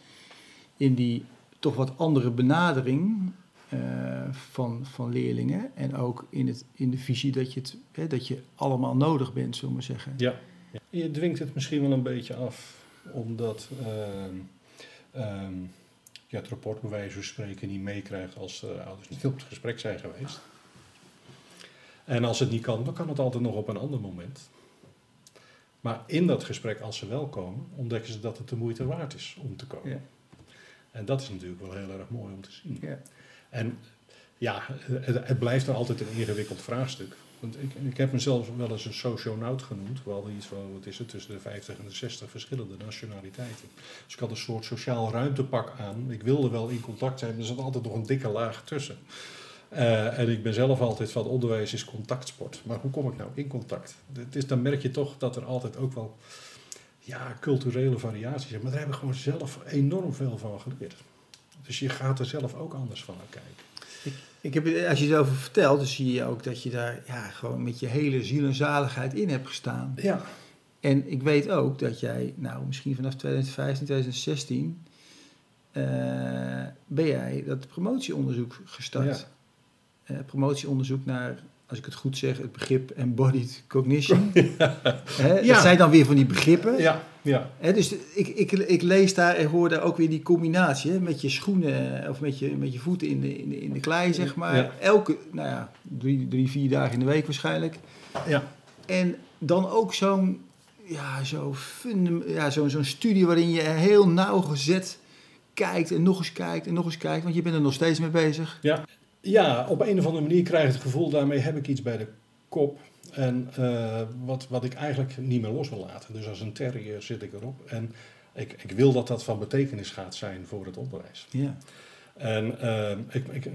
in die toch wat andere benadering eh, van, van leerlingen. En ook in, het, in de visie dat je, het, hè, dat je allemaal nodig bent, zullen we zeggen. Ja. Je dwingt het misschien wel een beetje af, omdat ehm, ehm, je het rapport bij wijze van spreken niet meekrijgt als de ouders niet op het gesprek zijn geweest. En als het niet kan, dan kan het altijd nog op een ander moment. Maar in dat gesprek, als ze wel komen, ontdekken ze dat het de moeite waard is om te komen. Ja. En dat is natuurlijk wel heel erg mooi om te zien. Ja. En ja, het, het blijft dan altijd een ingewikkeld vraagstuk. Ik, ik heb mezelf wel eens een socionaut genoemd. We hadden iets van, wat is het, tussen de 50 en de 60 verschillende nationaliteiten. Dus ik had een soort sociaal ruimtepak aan. Ik wilde wel in contact zijn, maar er zat altijd nog een dikke laag tussen. Uh, en ik ben zelf altijd van onderwijs is contactsport. Maar hoe kom ik nou in contact? Het is, dan merk je toch dat er altijd ook wel ja, culturele variaties zijn. Maar daar heb ik gewoon zelf enorm veel van geleerd. Dus je gaat er zelf ook anders van kijken. Ik, heb, als je het over vertelt, dan zie je ook dat je daar ja, gewoon met je hele ziel en zaligheid in hebt gestaan. Ja. En ik weet ook dat jij, nou misschien vanaf 2015, 2016, uh, ben jij dat promotieonderzoek gestart. Ja. Uh, promotieonderzoek naar als ik het goed zeg, het begrip embodied cognition. [LAUGHS] ja. Dat zijn dan weer van die begrippen. Ja, ja. Dus ik, ik, ik lees daar en hoor daar ook weer die combinatie. Met je schoenen of met je, met je voeten in de, in de, in de klei, zeg maar. Elke, nou ja, drie, drie, vier dagen in de week waarschijnlijk. Ja. En dan ook zo'n ja, zo ja, zo'n zo'n studie waarin je heel nauwgezet kijkt en nog eens kijkt en nog eens kijkt. Want je bent er nog steeds mee bezig. Ja. Ja, op een of andere manier krijg ik het gevoel, daarmee heb ik iets bij de kop. En uh, wat, wat ik eigenlijk niet meer los wil laten. Dus als een terrier zit ik erop. En ik, ik wil dat dat van betekenis gaat zijn voor het onderwijs. Ja. En uh, ik, ik,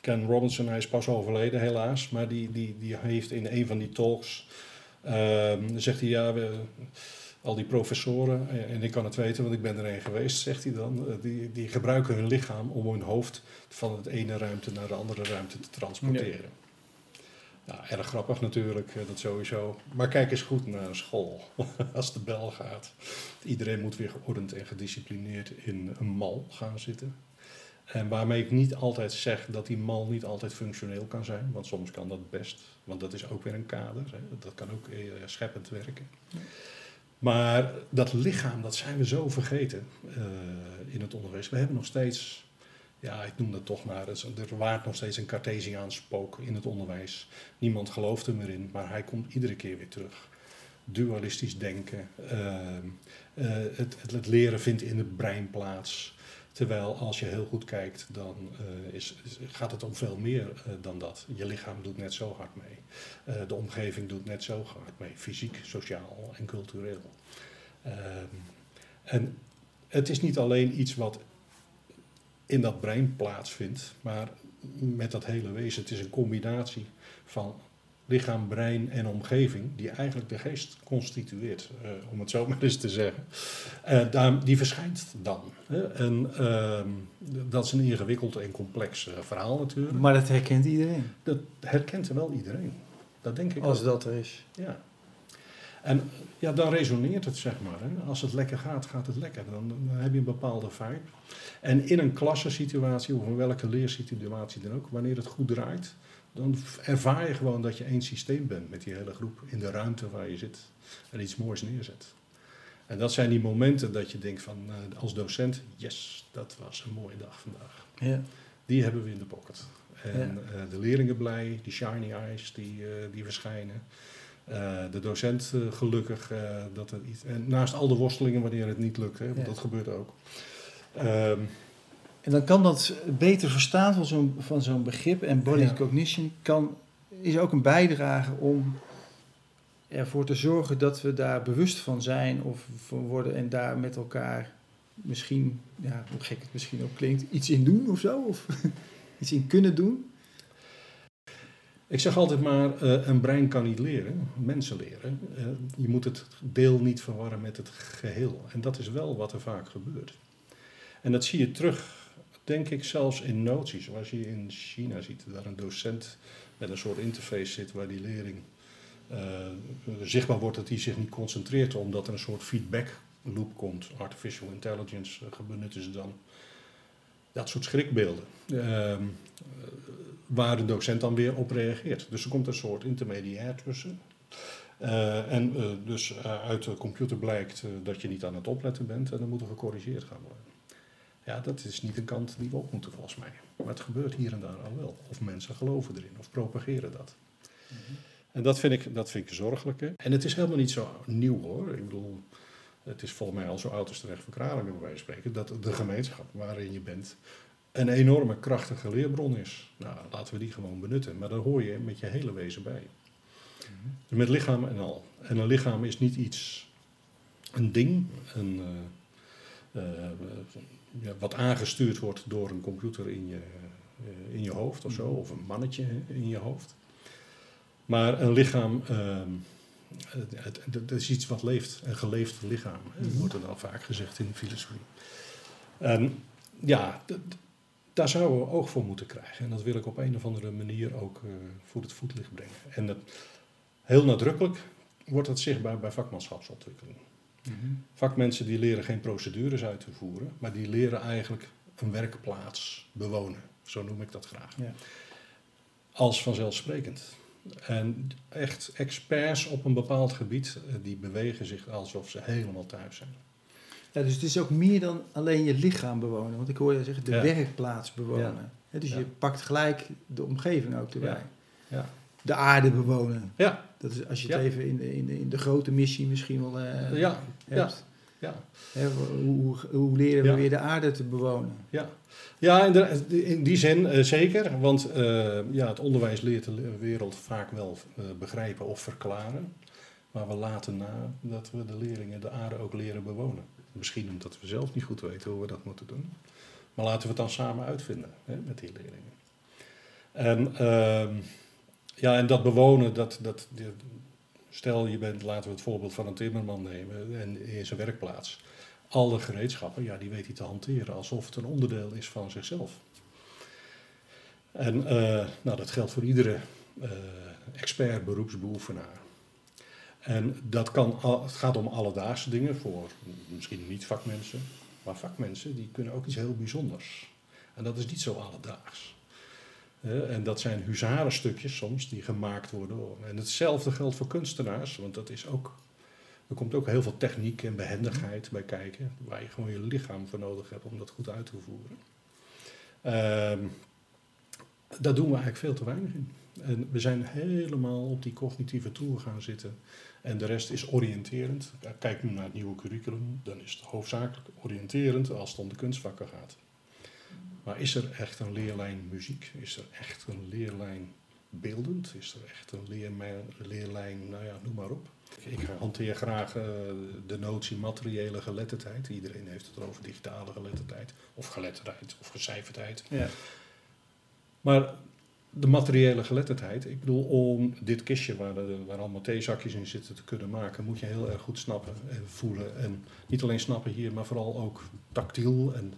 Ken Robinson, hij is pas overleden helaas. Maar die, die, die heeft in een van die talks, uh, zegt hij ja... We, al die professoren, en ik kan het weten, want ik ben er een geweest, zegt hij dan, die, die gebruiken hun lichaam om hun hoofd van het ene ruimte naar de andere ruimte te transporteren. Nou, erg grappig natuurlijk, dat sowieso. Maar kijk eens goed naar school. [LAUGHS] Als de bel gaat. Iedereen moet weer geordend en gedisciplineerd in een mal gaan zitten. En waarmee ik niet altijd zeg dat die mal niet altijd functioneel kan zijn. Want soms kan dat best. Want dat is ook weer een kader. Hè. Dat kan ook eh, scheppend werken. Ja. Maar dat lichaam, dat zijn we zo vergeten uh, in het onderwijs. We hebben nog steeds, ja, ik noem dat toch maar, er waart nog steeds een Cartesiaans spook in het onderwijs. Niemand gelooft er meer in, maar hij komt iedere keer weer terug. Dualistisch denken, uh, uh, het, het, leren vindt in het brein plaats. Terwijl als je heel goed kijkt, dan uh, is, gaat het om veel meer uh, dan dat. Je lichaam doet net zo hard mee. Uh, de omgeving doet net zo hard mee. Fysiek, sociaal en cultureel. Ehm, en het is niet alleen iets wat in dat brein plaatsvindt, maar met dat hele wezen. Het is een combinatie van lichaam, brein en omgeving, die eigenlijk de geest constitueert, uh, om het zo [LAUGHS] maar eens te zeggen. Uh, daar, die verschijnt dan. Hè? En uh, dat is een ingewikkeld en complex uh, verhaal natuurlijk. Maar dat herkent iedereen? Dat herkent wel iedereen. Dat denk ik Als ook. dat er is. Ja. En ja, dan resoneert het, zeg maar. Hè. Als het lekker gaat, gaat het lekker. Dan, dan, heb je een bepaalde vibe. En in een klassensituatie, of in welke leersituatie dan ook, wanneer het goed draait, dan ervaar je gewoon dat je één systeem bent met die hele groep in de ruimte waar je zit en iets moois neerzet. En dat zijn die momenten dat je denkt van uh, als docent, yes, dat was een mooie dag vandaag. Ja. Die hebben we in de pocket. En ja. uh, de leerlingen blij, die shiny eyes die, uh, die verschijnen. de docent gelukkig dat er iets. En naast al de worstelingen wanneer het niet lukt, hè, want ja. dat gebeurt ook. Um, en dan kan dat beter verstaan van zo'n, van zo'n begrip. En body ja. cognition kan, is ook een bijdrage om ervoor te zorgen dat we daar bewust van zijn of van worden en daar met elkaar misschien, ja, hoe gek het misschien ook klinkt, iets in doen of zo? Of [LAUGHS] iets in kunnen doen? Ik zeg altijd maar, uh, een brein kan niet leren, mensen leren. Uh, je moet het deel niet verwarren met het geheel. En dat is wel wat er vaak gebeurt. En dat zie je terug denk ik zelfs in noties. Zoals je in China ziet, daar een docent met een soort interface zit waar die leerling uh, zichtbaar wordt dat hij zich niet concentreert, omdat er een soort feedback loop komt. Artificial intelligence uh, benutten ze dan. Dat soort schrikbeelden. Uh, waar de docent dan weer op reageert. Dus er komt een soort intermediair tussen. Uh, en uh, dus uh, uit de computer blijkt dat je niet aan het opletten bent en dan moet er gecorrigeerd gaan worden. Ja, dat is niet een kant die we op moeten volgens mij. Maar het gebeurt hier en daar al wel. Of mensen geloven erin of propageren dat. Mm -hmm. En dat vind, ik, dat vind ik zorgelijk. Hè? En het is helemaal niet zo nieuw hoor. Ik bedoel, het is volgens mij al zo oud als terecht van Kralingen bij wijze van spreken. Dat de gemeenschap waarin je bent een enorme krachtige leerbron is. Nou, laten we die gewoon benutten. Maar daar hoor je met je hele wezen bij. Dus met lichaam en al. En een lichaam is niet iets, een ding, een, eh, eh, wat aangestuurd wordt door een computer in je, eh, in je hoofd of zo, of een mannetje in je hoofd. Maar een lichaam, ehm, het, het, het is iets wat leeft, een geleefd lichaam, Mhm. wordt er dan vaak gezegd in de filosofie. En ja, d- d- daar zouden we oog voor moeten krijgen. En dat wil ik op een of andere manier ook eh, voor het voetlicht brengen. En dat, heel nadrukkelijk wordt dat zichtbaar bij vakmanschapsontwikkeling. Vakmensen die leren geen procedures uit te voeren, maar die leren eigenlijk een werkplaats bewonen. Zo noem ik dat graag. Ja. Als vanzelfsprekend. En echt experts op een bepaald gebied, eh, die bewegen zich alsof ze helemaal thuis zijn. Ja, dus het is ook meer dan alleen je lichaam bewonen. Want ik hoor je zeggen, de Ja. werkplaats bewonen. Dus je pakt gelijk de omgeving ook erbij. Ja. De aarde bewonen. Ja, Dat is als je het Ja. even in de, in, de, in de grote missie misschien wel eh, ja, ja, hebt. ja. Hè, hoe, hoe, leren we weer de aarde te bewonen? Ja, ja in, de- in die zin eh, zeker. Want eh, ja, het onderwijs leert de wereld vaak wel begrijpen of verklaren. Maar we laten na dat we de leerlingen de aarde ook leren bewonen. Misschien omdat we zelf niet goed weten hoe we dat moeten doen. Maar laten we het dan samen uitvinden hè, met die leerlingen. En, ehm, ja, en dat bewonen, dat, dat, stel je bent, laten we het voorbeeld van een timmerman nemen en in zijn werkplaats alle gereedschappen, ja, die weet hij te hanteren alsof het een onderdeel is van zichzelf. En eh, nou, dat geldt voor iedere eh, expert, beroepsbeoefenaar. En dat kan, het gaat om alledaagse dingen voor misschien niet vakmensen, maar vakmensen die kunnen ook iets heel bijzonders. En dat is niet zo alledaags. En dat zijn huzarenstukjes soms die gemaakt worden. En hetzelfde geldt voor kunstenaars, want dat is ook er komt ook heel veel techniek en behendigheid bij kijken, waar je gewoon je lichaam voor nodig hebt om dat goed uit te voeren. Ehm, daar doen we eigenlijk veel te weinig in. En we zijn helemaal op die cognitieve toer gaan zitten. En de rest is oriënterend. Kijk nu naar het nieuwe curriculum, dan is het hoofdzakelijk oriënterend als het om de kunstvakken gaat. Maar is er echt een leerlijn muziek? Is er echt een leerlijn beeldend? Is er echt een leerlijn, leerlijn nou ja, noem maar op. Ik hanteer graag eh, de notie materiële geletterdheid. Iedereen heeft het over digitale geletterdheid, of geletterdheid, of gecijferdheid. Ja. Maar de materiële geletterdheid, ik bedoel, om dit kistje waar, de- waar allemaal theezakjes in zitten te kunnen maken, moet je heel erg goed snappen en voelen. En niet alleen snappen hier, maar vooral ook tactiel en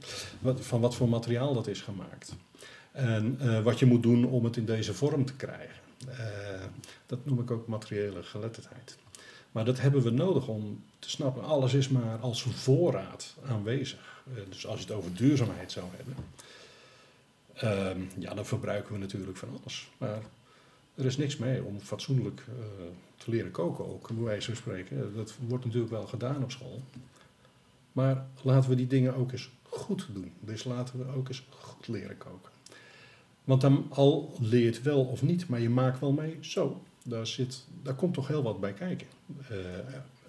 van wat voor materiaal dat is gemaakt. En eh, wat je moet doen om het in deze vorm te krijgen. Eh, dat noem ik ook materiële geletterdheid. Maar dat hebben we nodig om te snappen. Alles is maar als voorraad aanwezig. Eh, dus als je het over duurzaamheid zou hebben, ehm, ja, dan verbruiken we natuurlijk van alles. Maar er is niks mee om fatsoenlijk eh, te leren koken ook, bij wijze van spreken. Dat wordt natuurlijk wel gedaan op school. Maar laten we die dingen ook eens goed doen. Dus laten we ook eens goed leren koken. Want dan al leert wel of niet, maar je maakt wel mee. Zo, daar, zit, daar komt toch heel wat bij kijken. Eh,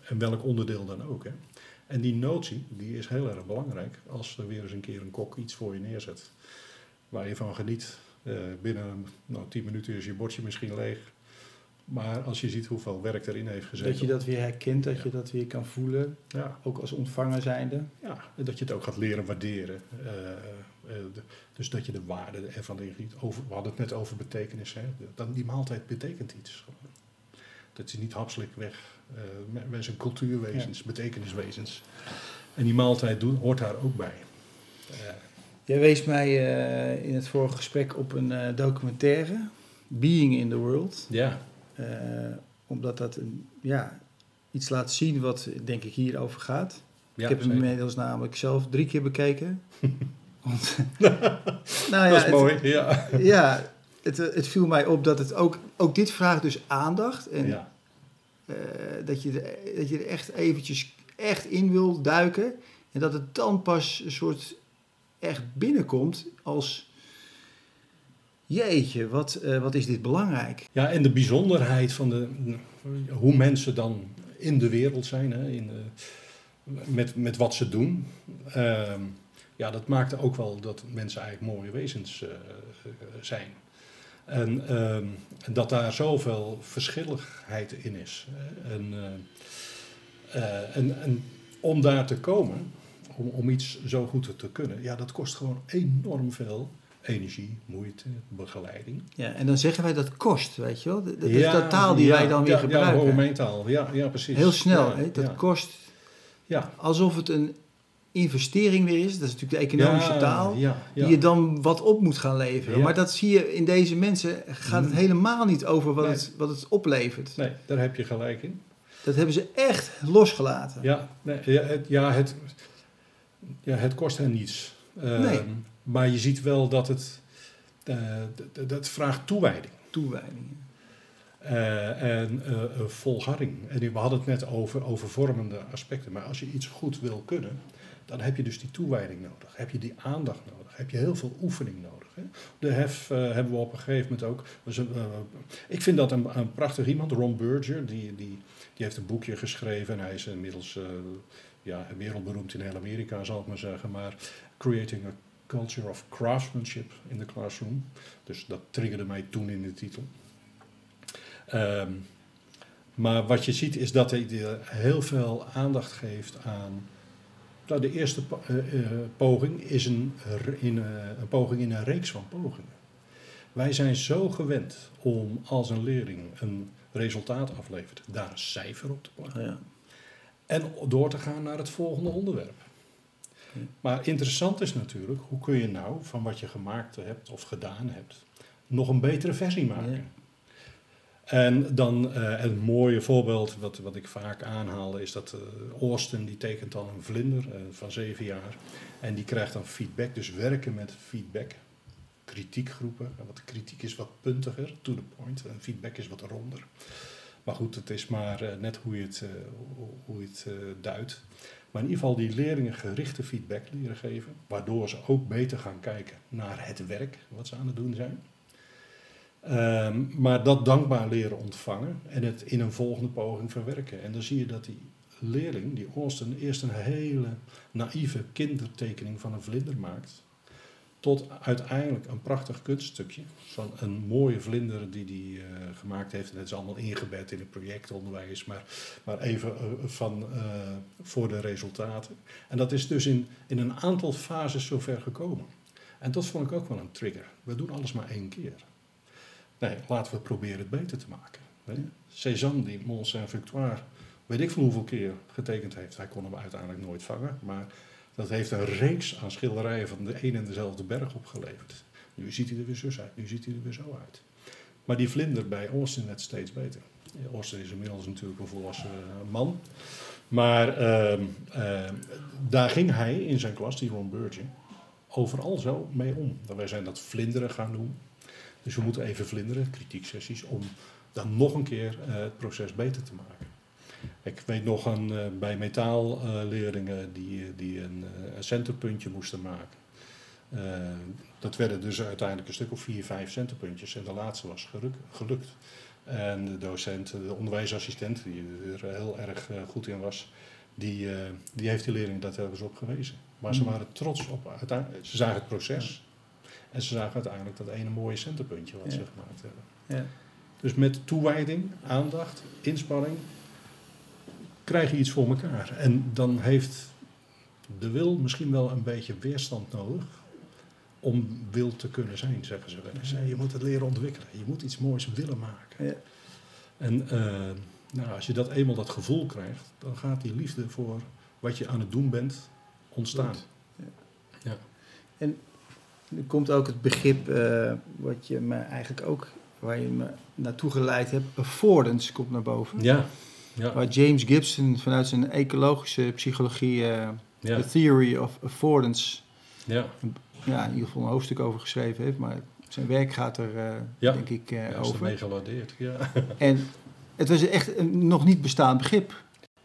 en welk onderdeel dan ook. Hè. En die notie, die is heel erg belangrijk als er weer eens een keer een kok iets voor je neerzet. Waar je van geniet. Eh, binnen nou, 10 minuten is je bordje misschien leeg. Maar als je ziet hoeveel werk erin heeft gezeten. Dat je dat weer herkent, dat Ja. je dat weer kan voelen. ja, Ook als ontvanger zijnde. ja, en dat je het ook gaat leren waarderen. Eh, eh, de- dus dat je de waarde ervan ingiet. Over, we hadden het net over betekenis. Hè? Dan, die maaltijd betekent iets. Dat is niet hapselijk weg. We- wij zijn cultuurwezens, betekeniswezens. En die maaltijd doen, hoort daar ook bij. Jij wees mij eh, in het vorige gesprek op een eh, documentaire, Being in the World. ja, Eh, omdat dat een, ja, iets laat zien wat denk ik hierover gaat. ja, ik heb hem inmiddels namelijk zelf drie keer bekeken. [LAUGHS] Want, [LAUGHS] nou ja, dat is het- mooi. Ja. [LAUGHS] ja, het, het viel mij op dat het ook, ook dit vraagt dus aandacht. En ja. dat, je er, dat je er echt eventjes echt in wil duiken. En dat het dan pas een soort echt binnenkomt als... Jeetje, wat, eh, wat is dit belangrijk? Ja, en de bijzonderheid van de, hoe mensen dan in de wereld zijn, hè, in met, met wat ze doen. Ehm, ja, dat maakte ook wel dat mensen eigenlijk mooie wezens eh, zijn. En, ehm, en dat daar zoveel verschilligheid in is. En, eh, en, en om daar te komen, om, om iets zo goed te kunnen, ja, dat kost gewoon enorm veel energie, moeite, begeleiding. Ja, en dan zeggen wij dat kost, weet je wel. Dat is ja, dat taal die wij dan weer gebruiken. Ja, mijn taal. Ja, ja, precies. Heel snel, hè? dat kost. Ja. Alsof het een investering weer is. Dat is natuurlijk de economische taal. Die je dan wat op moet gaan leveren. Maar dat zie je in deze mensen, gaat het mm. helemaal niet over wat, het, wat het oplevert. Nee, daar heb je gelijk in. Dat hebben ze echt losgelaten. Ja, nee, ja, het, ja, het, ja, het kost hen niets. Uh, Maar je ziet wel dat het, uh, dat vraagt toewijding. Toewijding. Uh, en uh, volharding. En we hadden het net over, over vormende aspecten. Maar als je iets goed wil kunnen, dan heb je dus die toewijding nodig. Heb je die aandacht nodig. Heb je heel veel oefening nodig. Hè? De hef hebben we op een gegeven moment ook. Dus, ik vind dat een, een, prachtig iemand, Ron Berger. Die, die, die heeft een boekje geschreven. En hij is inmiddels ja, wereldberoemd in heel Amerika, zal ik maar zeggen. Maar Creating a Culture of Craftsmanship in the Classroom. Dus dat triggerde mij toen in de titel. Um, maar wat je ziet is dat hij heel veel aandacht geeft aan nou, de eerste uh, poging is een, in, uh, een poging in een reeks van pogingen. Wij zijn zo gewend om als een leerling een resultaat aflevert, daar een cijfer op te plakken. Ja. En door te gaan naar het volgende onderwerp. Maar interessant is natuurlijk, hoe kun je nou van wat je gemaakt hebt of gedaan hebt, nog een betere versie maken? En dan uh, een mooie voorbeeld, wat, wat ik vaak aanhaal, is dat uh, Austin die tekent dan een vlinder uh, van zeven jaar. En die krijgt dan feedback, dus werken met feedback. Kritiekgroepen, wat kritiek is wat puntiger, to the point. En feedback is wat ronder. Maar goed, het is maar net hoe je het, hoe je het duidt. Maar in ieder geval die leerlingen gerichte feedback leren geven. Waardoor ze ook beter gaan kijken naar het werk wat ze aan het doen zijn. Um, maar dat dankbaar leren ontvangen en het in een volgende poging verwerken. En dan zie je dat die leerling, die Austin, eerst een hele naïeve kindertekening van een vlinder maakt. Tot uiteindelijk een prachtig kunststukje van een mooie vlinder die hij uh, gemaakt heeft. En het is allemaal ingebed in het projectonderwijs, maar, maar even uh, van, uh, voor de resultaten. En dat is dus in, in een aantal fases zover gekomen. En dat vond ik ook wel een trigger. We doen alles maar één keer. Nee, laten we proberen het beter te maken. Cézanne, die Mont Saint-Victoire, weet ik van hoeveel keer getekend heeft. Hij kon hem uiteindelijk nooit vangen, maar dat heeft een reeks aan schilderijen van de een en dezelfde berg opgeleverd. Nu ziet hij er weer zo uit, nu ziet hij er weer zo uit. Maar die vlinder bij Austin werd steeds beter. Austin is inmiddels natuurlijk een volwassen eh, man. Maar uh, uh, daar ging hij in zijn klas, die Ron Burge, overal zo mee om. Wij zijn dat vlinderen gaan doen. Dus we moeten even vlinderen, kritieksessies, om dan nog een keer uh, het proces beter te maken. Ik weet nog een, uh, bij metaalleerlingen die, die een, een centerpuntje moesten maken. dat werden dus uiteindelijk een stuk of vier, vijf centerpuntjes en de laatste was gelukt. En de docent, de onderwijsassistent, die er heel erg goed in was, die, die heeft die leerlingen dat ergens op gewezen. Maar ze hmm. waren trots op, uiteindelijk, ze zagen het proces. En ze zagen uiteindelijk dat ene mooie centerpuntje wat ze gemaakt hebben. Ja. Dus met toewijding, aandacht, inspanning, krijg je iets voor elkaar. En dan heeft de wil misschien wel een beetje weerstand nodig om wil te kunnen zijn, zeggen ze wel eens. Je moet het leren ontwikkelen. Je moet iets moois willen maken. Ja. En uh, nou, als je dat eenmaal dat gevoel krijgt, dan gaat die liefde voor wat je aan het doen bent ontstaan. Ja. ja. En er komt ook het begrip uh, wat je me eigenlijk ook, waar je me naartoe geleid hebt, affordance komt naar boven. Ja. Ja. Waar James Gibson vanuit zijn ecologische psychologie, uh, ja. The Theory of Affordance, ja. ja, in ieder geval een hoofdstuk over geschreven heeft, maar zijn werk gaat er, uh, ja. denk ik, uh, ja, over. Ja, is ja. [LAUGHS] en het was echt een nog niet bestaand begrip.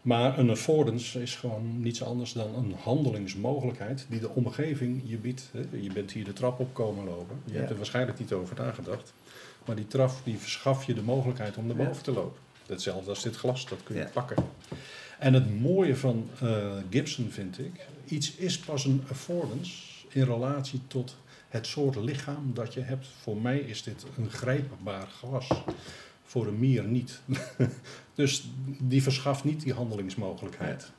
Maar een affordance is gewoon niets anders dan een handelingsmogelijkheid die de omgeving je biedt. Je bent hier de trap op komen lopen. Je hebt er waarschijnlijk niet over nagedacht. Maar die trap die verschaft je de mogelijkheid om naar boven te lopen. Hetzelfde als dit glas, dat kun je pakken. En het mooie van uh, Gibson vind ik, iets is pas een affordance in relatie tot het soort lichaam dat je hebt. Voor mij is dit een grijpbaar glas. Voor een mier niet. [LAUGHS] dus die verschaft niet die handelingsmogelijkheid.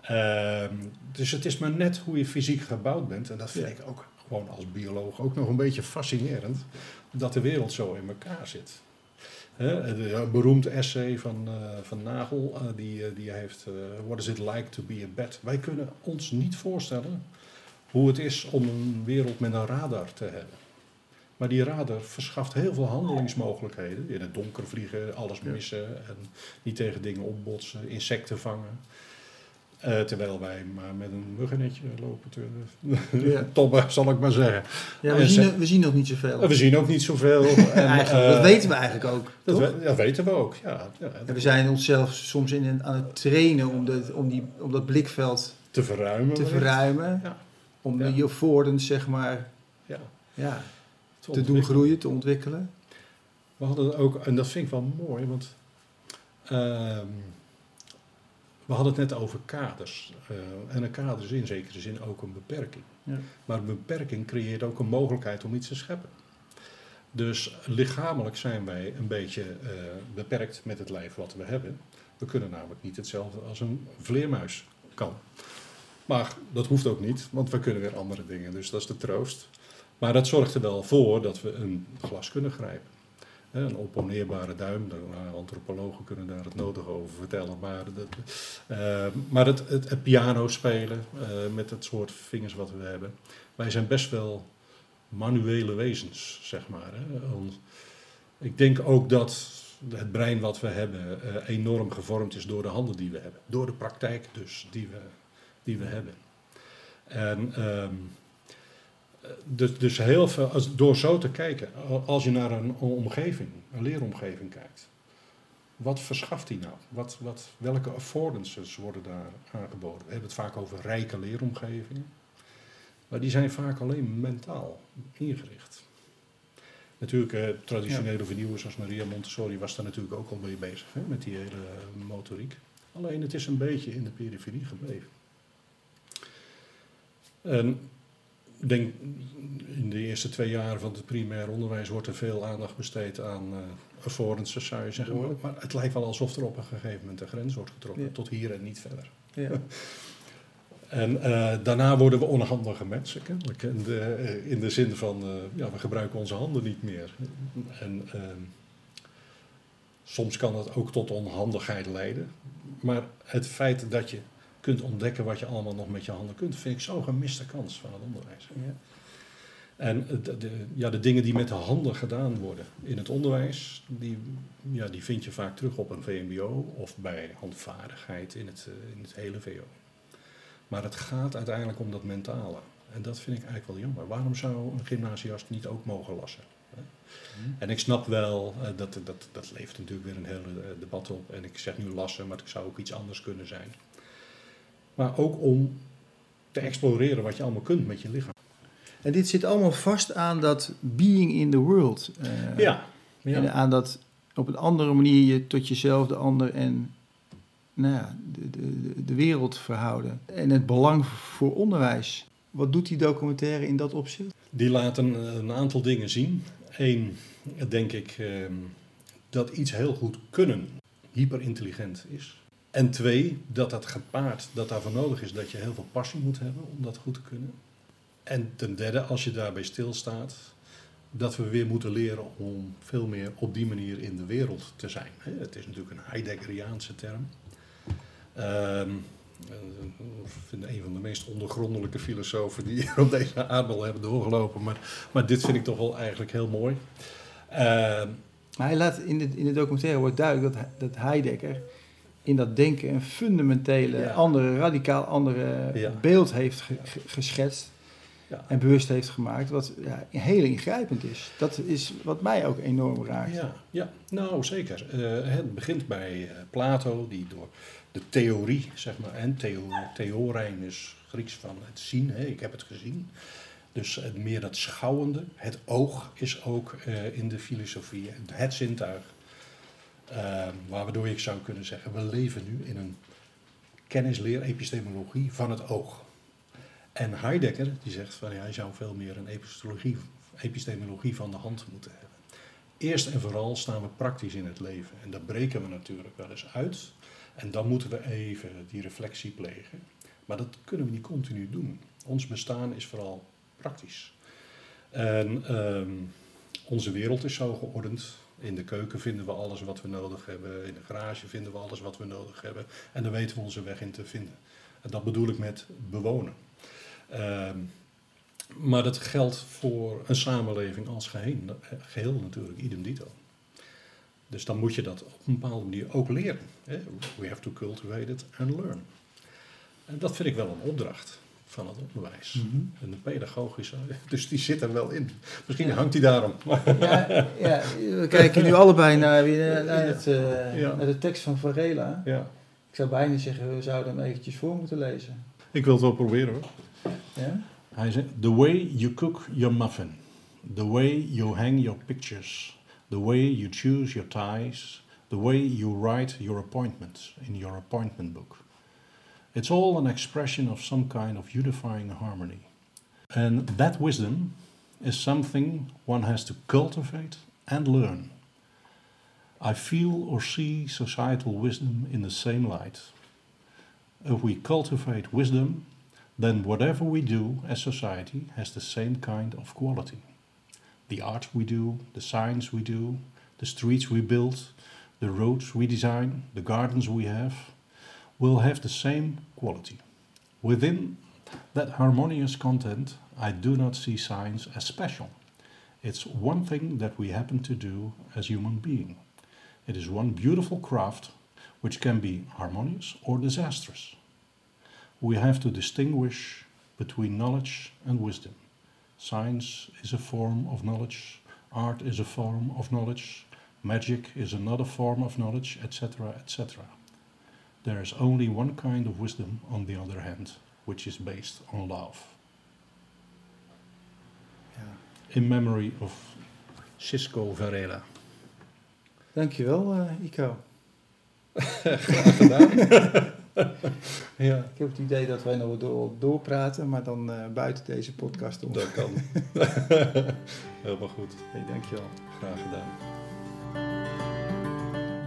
Ehm, dus het is maar net hoe je fysiek gebouwd bent. En dat vind Ja. ik ook gewoon als bioloog ook nog een beetje fascinerend. Dat de wereld zo in elkaar zit. Een beroemd essay van, eh, van Nagel, eh, die, eh, die heeft What is it like to be a bat? Wij kunnen ons niet voorstellen hoe het is om een wereld met een radar te hebben. Maar die radar verschaft heel veel handelingsmogelijkheden. In het donker vliegen, alles missen en niet tegen dingen opbotsen, insecten vangen. Eh, terwijl wij maar met een muggennetje lopen te Ja. [LAUGHS] tobben, zal ik maar zeggen. Ja, we, En zien, ze- we zien nog niet zoveel. We zien ook niet zoveel. [LAUGHS] En, eh, dat weten we eigenlijk ook. Dat, we- dat weten we ook, ja. ja En we zijn onszelf soms in, aan het trainen om, de, om, die, om dat blikveld te verruimen. te verruimen. Ja. Om de affordance, zeg maar, Ja, ja, te te doen groeien, te ontwikkelen. We hadden ook, en dat vind ik wel mooi, want ehm, we hadden het net over kaders. Eh, en een kader is in zekere zin ook een beperking. Ja. Maar een beperking creëert ook een mogelijkheid om iets te scheppen. Dus lichamelijk zijn wij een beetje eh, beperkt met het lijf wat we hebben. We kunnen namelijk niet hetzelfde als een vleermuis kan. Maar dat hoeft ook niet, want we kunnen weer andere dingen. Dus dat is de troost. Maar dat zorgt er wel voor dat we een glas kunnen grijpen. Een opponeerbare duim, nou, antropologen kunnen daar het nodige over vertellen. Maar, dat, eh, maar het, het, het piano spelen eh, met het soort vingers wat we hebben. Wij zijn best wel manuele wezens, zeg maar. Hè. Ik denk ook dat het brein wat we hebben eh, enorm gevormd is door de handen die we hebben. Door de praktijk dus die we, die we hebben. En ehm, dus, dus heel veel, als, door zo te kijken, al- als je naar een omgeving, een leeromgeving kijkt, wat verschaft die nou? Wat, wat, welke affordances worden daar aangeboden? We hebben het vaak over rijke leeromgevingen, maar die zijn vaak alleen mentaal ingericht. Natuurlijk, eh, traditionele vernieuwers zoals Maria Montessori was daar natuurlijk ook al mee bezig, hè, met die hele eh, motoriek. Alleen het is een beetje in de periferie gebleven. En ik denk, in de eerste twee jaar van het primair onderwijs wordt er veel aandacht besteed aan eh affordances, zou je zeggen. Maar, Behoorlijk. maar het lijkt wel alsof er op een gegeven moment een grens wordt getrokken. Ja. Tot hier en niet verder. Ja. [LAUGHS] En eh, daarna worden we onhandige mensen, kennelijk. In de, eh, in de zin van, ja, we gebruiken onze handen niet meer. En ehm, soms kan dat ook tot onhandigheid leiden. Maar het feit dat je kunt ontdekken wat je allemaal nog met je handen kunt, vind ik zo'n gemiste kans van het onderwijs. Ja. En de, de- ja, de dingen die met de handen gedaan worden in het onderwijs, die, ja, die vind je vaak terug op een VMBO of bij handvaardigheid in het, eh, in het hele VO. Maar het gaat uiteindelijk om dat mentale. En dat vind ik eigenlijk wel jammer. Waarom zou een gymnasiast niet ook mogen lassen? hè? En ik snap wel, eh, dat, dat, dat levert natuurlijk weer een hele eh, debat op. En ik zeg nu lassen, maar het zou ook iets anders kunnen zijn. Maar ook om te exploreren wat je allemaal kunt met je lichaam. En dit zit allemaal vast aan dat being in the world. eh, Ja, En aan dat op een andere manier je tot jezelf, de ander en nou ja, de, de, de wereld verhouden. En het belang voor onderwijs. Wat doet die documentaire in dat opzicht? Die laten een aantal dingen zien. Eén, denk ik, ehm, dat iets heel goed kunnen hyperintelligent is. En twee, dat dat gepaard, dat daarvoor nodig is dat je heel veel passie moet hebben om dat goed te kunnen. En ten derde, als je daarbij stilstaat, dat we weer moeten leren om veel meer op die manier in de wereld te zijn. Het is natuurlijk een Heideggeriaanse term. Ehm, eh, ik vind een van de meest ondergrondelijke filosofen die hier op deze aardbol hebben doorgelopen. Maar, maar dit vind ik toch wel eigenlijk heel mooi. Ehm, Maar hij laat in de, in de documentaire wordt duidelijk dat, dat Heidegger in dat denken een fundamentele, Ja. andere, radicaal andere Ja. beeld heeft ge- ge- geschetst ja. en bewust heeft gemaakt, wat ja, heel ingrijpend is. Dat is wat mij ook enorm raakt. Ja, ja, nou zeker. Eh, het begint bij eh, Plato, die door de theorie, zeg maar, en theo, theorein is Grieks van het zien, hè, ik heb het gezien. Dus het meer dat schouwende, het oog is ook eh, in de filosofie het, het zintuig. Eh, waardoor ik zou kunnen zeggen, we leven nu in een kennisleer epistemologie van het oog. En Heidegger die zegt van ja, je zou veel meer een epistemologie van de hand moeten hebben. Eerst en vooral staan we praktisch in het leven. En dat breken we natuurlijk wel eens uit. En dan moeten we even die reflectie plegen. Maar dat kunnen we niet continu doen. Ons bestaan is vooral praktisch. En ehm, onze wereld is zo geordend. In de keuken vinden we alles wat we nodig hebben. In de garage vinden we alles wat we nodig hebben. En daar weten we onze weg in te vinden. En dat bedoel ik met bewonen. Ehm, maar dat geldt voor een samenleving als geheel, geheel natuurlijk, idem dito. Dus dan moet je dat op een bepaalde manier ook leren. We have to cultivate it and learn. En dat vind ik wel een opdracht van het onderwijs. Mhm. En de pedagogische, [LAUGHS] dus die zit er wel in. Misschien hangt die daarom. Ja, ja, we kijken nu allebei naar, naar, het, uh, naar de tekst van Varela. Ja. Ik zou bijna zeggen, we zouden hem eventjes voor moeten lezen. Ik wil het wel proberen hoor. Ja? Hij zegt, the way you cook your muffin, the way you hang your pictures, the way you choose your ties, the way you write your appointments in your appointment book. It's all an expression of some kind of unifying harmony. And that wisdom is something one has to cultivate and learn. I feel or see societal wisdom in the same light. If we cultivate wisdom, then whatever we do as society has the same kind of quality. The art we do, the science we do, the streets we build, the roads we design, the gardens we have, will have the same quality. Within that harmonious content, I do not see science as special. It's one thing that we happen to do as human beings. It is one beautiful craft which can be harmonious or disastrous. We have to distinguish between knowledge and wisdom. Science is a form of knowledge, art is a form of knowledge, magic is another form of knowledge, etc., etc. There is only one kind of wisdom, on the other hand, which is based on love. Yeah. In memory of Cisco Varela. Dankjewel, uh, Ico. [LAUGHS] Graag gedaan. [LAUGHS] ja. Ik heb het idee dat wij nog door, doorpraten, maar dan uh, buiten deze podcast om. Dat kan. [LAUGHS] Helemaal goed. Hey, dankjewel. Graag gedaan.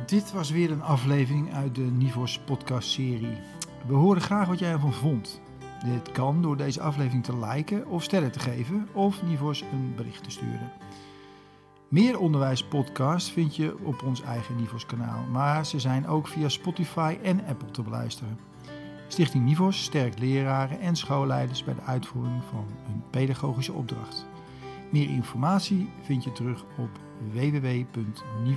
Dit was weer een aflevering uit de Nivos podcast serie. We horen graag wat jij ervan vond. Dit kan door deze aflevering te liken of sterren te geven of Nivos een bericht te sturen. Meer onderwijspodcasts vind je op ons eigen Nivos kanaal, maar ze zijn ook via Spotify en Apple te beluisteren. Stichting Nivos sterkt leraren en schoolleiders bij de uitvoering van hun pedagogische opdracht. Meer informatie vind je terug op www.nivos.nl.